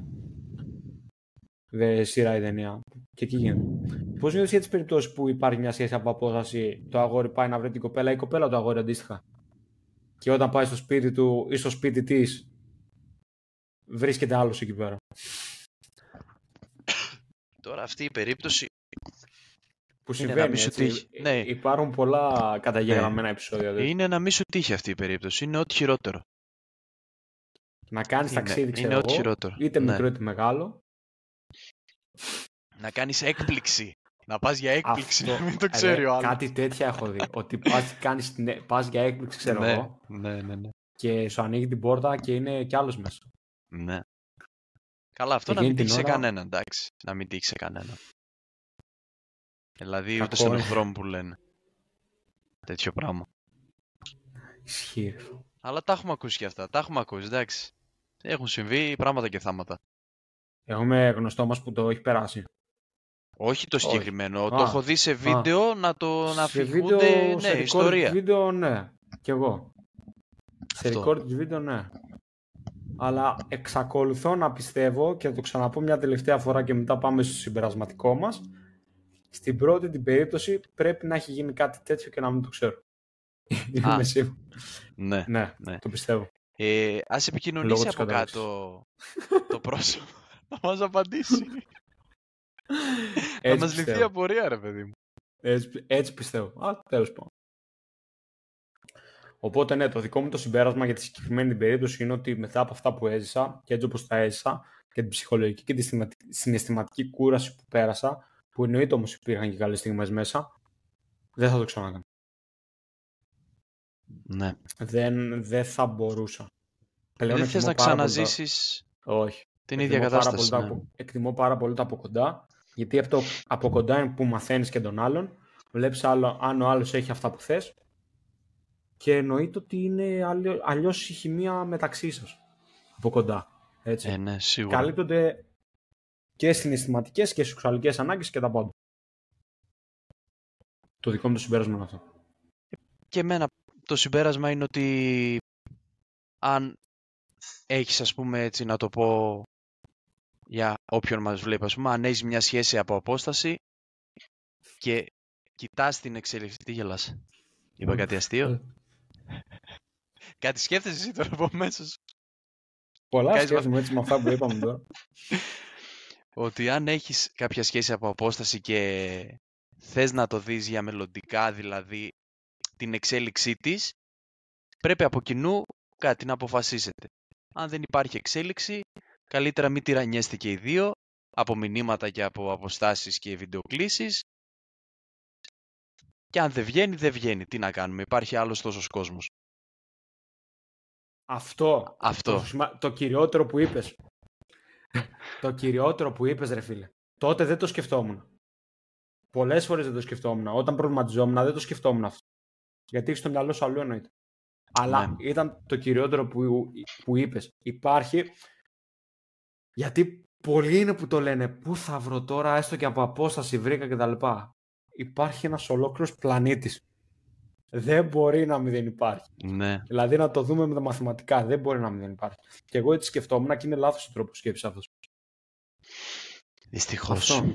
δε σειρά η ταινία. Και εκεί γίνεται. Πώς νιώθεις για τις περιπτώσεις που υπάρχει μια σχέση από απόσταση, το αγόρι πάει να βρει την κοπέλα ή η κοπέλα το αγόρι αντίστοιχα; Και όταν πάει στο σπίτι του ή στο σπίτι της, βρίσκεται άλλος εκεί πέρα. Τώρα αυτή η περίπτωση Που Είναι να συμβαίνει, μη σου έτσι. τύχει. Ναι. Υπάρχουν πολλά καταγεγραμμένα επεισόδια. δηλαδή. Είναι να μην σου τύχει αυτή η περίπτωση. Είναι ό,τι χειρότερο. Να κάνεις Είναι, ταξίδι, ξέρω είναι ό,τι εγώ, χειρότερο. είτε Ναι. μικρό είτε μεγάλο. Να κάνεις έκπληξη. Να πας για έκπληξη, Αυτό- να μην το Ρε, ξέρει ο άλλος. Κάτι τέτοια έχω δει. ότι πας, κάνεις, την- ε, πας για έκπληξη, ξέρω ναι, εγώ, ναι, ναι, ναι. και σου ανοίγει την πόρτα και είναι κι άλλος μέσα. ναι. Καλά, αυτό Και να μην εκείνη τύχει την σε ώρα- κανέναν, εντάξει. Να μην τύχει σε κανέναν. Δηλαδή ούτε Κακό στον είναι. εχθρό μου που λένε. Τέτοιο πράγμα. Ισχύει. ρε. Αλλά τα έχουμε ακούσει και αυτά. Τα έχουμε ακούσει, εντάξει. Έχουν συμβεί πράγματα και θάματα. Έχουμε γνωστό μας που το έχει περάσει. Όχι το Όχι. συγκεκριμένο. Το Α, έχω δει σε βίντεο να το να σε αφηγούνται. βίντεο, Ναι, σε ιστορία. recorded βίντεο, ναι. Κι εγώ. Σε Αυτό. recorded βίντεο, ναι. Αλλά εξακολουθώ να πιστεύω και θα το ξαναπώ μια τελευταία φορά και μετά πάμε στο συμπερασματικό μας. Στην πρώτη την περίπτωση πρέπει να έχει γίνει κάτι τέτοιο και να μην το ξέρω. Είμαι σίγουρος. Ναι. Ναι, Ναι. το πιστεύω. Ε, ας επικοινωνήσει Λόγω της από κατάληξης. κάτω το πρόσωπο. να μας απαντήσει. Να Έτσι μας λυθεί η πιστεύω. απορία, ρε παιδί μου. Έτσι, έτσι πιστεύω. Α, τέλος πάντων. Οπότε ναι, το δικό μου το συμπέρασμα για τη συγκεκριμένη την περίπτωση είναι ότι μετά από αυτά που έζησα και έτσι όπως τα έζησα και την ψυχολογική και τη συναισθηματική- συναισθηματική κούραση που πέρασα, που εννοείται όμως υπήρχαν και καλές στιγμές μέσα, δεν θα το ξανακάνω. Ναι. Δεν, δεν θα μπορούσα. Πλέον Δεν θες εκτιμώ να πάρα πολύ τα- ξαναζήσεις Όχι. την ίδια Εκτιμώ πάρα κατάσταση. πολύ τα ναι. από- εκτιμώ πάρα πολύ τα από κοντά, γιατί από, το, από κοντά είναι που μαθαίνεις και τον άλλον, βλέπεις άλλο, αν ο άλλος έχει αυτά που θες και εννοείται ότι είναι αλλιώ- αλλιώς η χημεία μεταξύ σας από κοντά. Έτσι. Ε, ναι, σίγουρα. Καλύπτονται και συναισθηματικές και σεξουαλικές ανάγκες και τα πάντα. Το δικό μου το συμπέρασμα είναι αυτό. Και εμένα το συμπέρασμα είναι ότι αν έχεις ας πούμε έτσι να το πω για όποιον μας βλέπει ας πούμε αν έχεις μια σχέση από απόσταση και κοιτάς την εξέλιξη τι γελάς είπα κάτι αστείο; Ε. κάτι σκέφτεσαι εσύ τώρα από μέσα σου; Πολλά Κάνεις σκέφτομαι έτσι με αυτά που είπαμε τώρα. ότι αν έχεις κάποια σχέση από απόσταση και θες να το δεις για μελλοντικά δηλαδή την εξέλιξή της πρέπει από κοινού κάτι να αποφασίσετε. Αν δεν υπάρχει εξέλιξη, καλύτερα μην τυραννιέστε και οι δύο από μηνύματα και από αποστάσεις και βιντεοκλήσεις και αν δεν βγαίνει, δεν βγαίνει. Τι να κάνουμε, υπάρχει άλλος τόσος κόσμος. Αυτό. Αυτό. Το, σημα- το κυριότερο που είπες. το κυριότερο που είπες ρε φίλε. Τότε δεν το σκεφτόμουν. Πολλές φορές δεν το σκεφτόμουν. Όταν προβληματιζόμουν δεν το σκεφτόμουν αυτό. Γιατί έχεις στο μυαλό σου αλλού εννοείται. Αλλά Ναι. ήταν το κυριότερο που, που είπες. Υπάρχει. Γιατί πολλοί είναι που το λένε. Πού θα βρω τώρα, έστω και από απόσταση βρήκα κτλ. Υπάρχει ένας ολόκληρος πλανήτης. Δεν μπορεί να μην δεν υπάρχει. Ναι, Δηλαδή να το δούμε με τα μαθηματικά. Δεν μπορεί να μην δεν υπάρχει. Και εγώ έτσι σκεφτόμουν και είναι λάθος ο τρόπος σκέψης αυτός. δυστυχώς. Αυτό.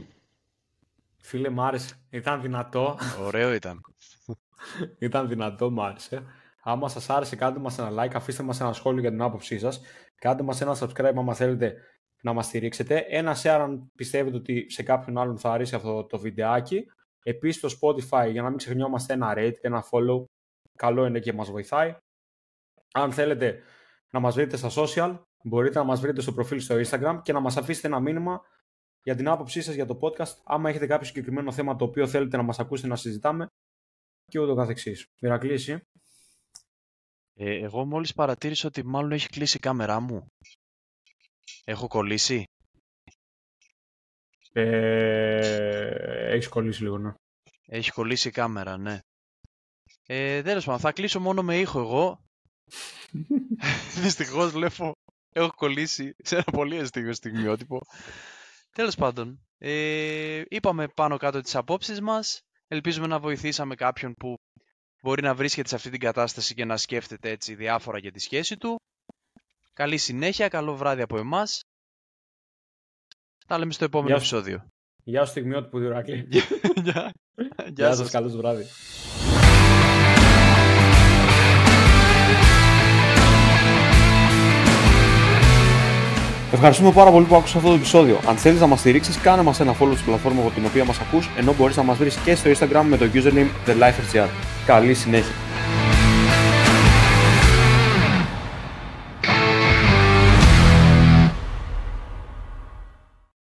Φίλε, μ' άρεσε. Ήταν δυνατό. Ωραίο ήταν. Ήταν δυνατό, μ' άρεσε. Άμα σας άρεσε, κάντε μας ένα like, αφήστε μας ένα σχόλιο για την άποψή σας. Κάντε μας ένα subscribe άμα θέλετε να μας στηρίξετε. Ένας share αν πιστεύετε ότι σε κάποιον άλλον θα αρέσει αυτό το βιντεάκι. Επίσης στο Spotify, για να μην ξεχνιόμαστε ένα rate και ένα follow. Καλό είναι και μας βοηθάει. Αν θέλετε να μας βρείτε στα social, μπορείτε να μας βρείτε στο προφίλ στο Instagram και να μας αφήσετε ένα μήνυμα για την άποψή σας για το podcast, άμα έχετε κάποιο συγκεκριμένο θέμα το οποίο θέλετε να μας ακούσετε να συζητάμε και ούτω καθεξής. Μηρακλή, εσύ; Ε, εγώ μόλις παρατήρησα ότι μάλλον έχει κλείσει η κάμερά μου. Έχω κολλήσει; Ε, έχεις κολλήσει λίγο, ναι. Έχει κολλήσει η κάμερα, ναι. Ε, τέλος πάντων, θα κλείσω μόνο με ήχο εγώ. Δυστυχώς βλέπω, έχω κολλήσει σε ένα πολύ αστείο στιγμιότυπο. Τέλος πάντων, ε, είπαμε πάνω κάτω τις απόψεις μας. Ελπίζουμε να βοηθήσαμε κάποιον που μπορεί να βρίσκεται σε αυτή την κατάσταση και να σκέφτεται έτσι διάφορα για τη σχέση του. Καλή συνέχεια, καλό βράδυ από εμάς. Τα λέμε στο επόμενο Γεια σου. επεισόδιο. Γεια σου στιγμιότυπου που Μηρακλή. Γεια. Γεια σας, καλώς βράδυ. ευχαριστούμε πάρα πολύ που άκουσες αυτό το επεισόδιο. Αν θέλεις να μας στηρίξεις, κάνε μας ένα follow στην πλατφόρμα από την οποία μας ακούς, ενώ μπορείς να μας βρεις και στο Instagram με το username TheLifeRGR. Καλή συνέχεια.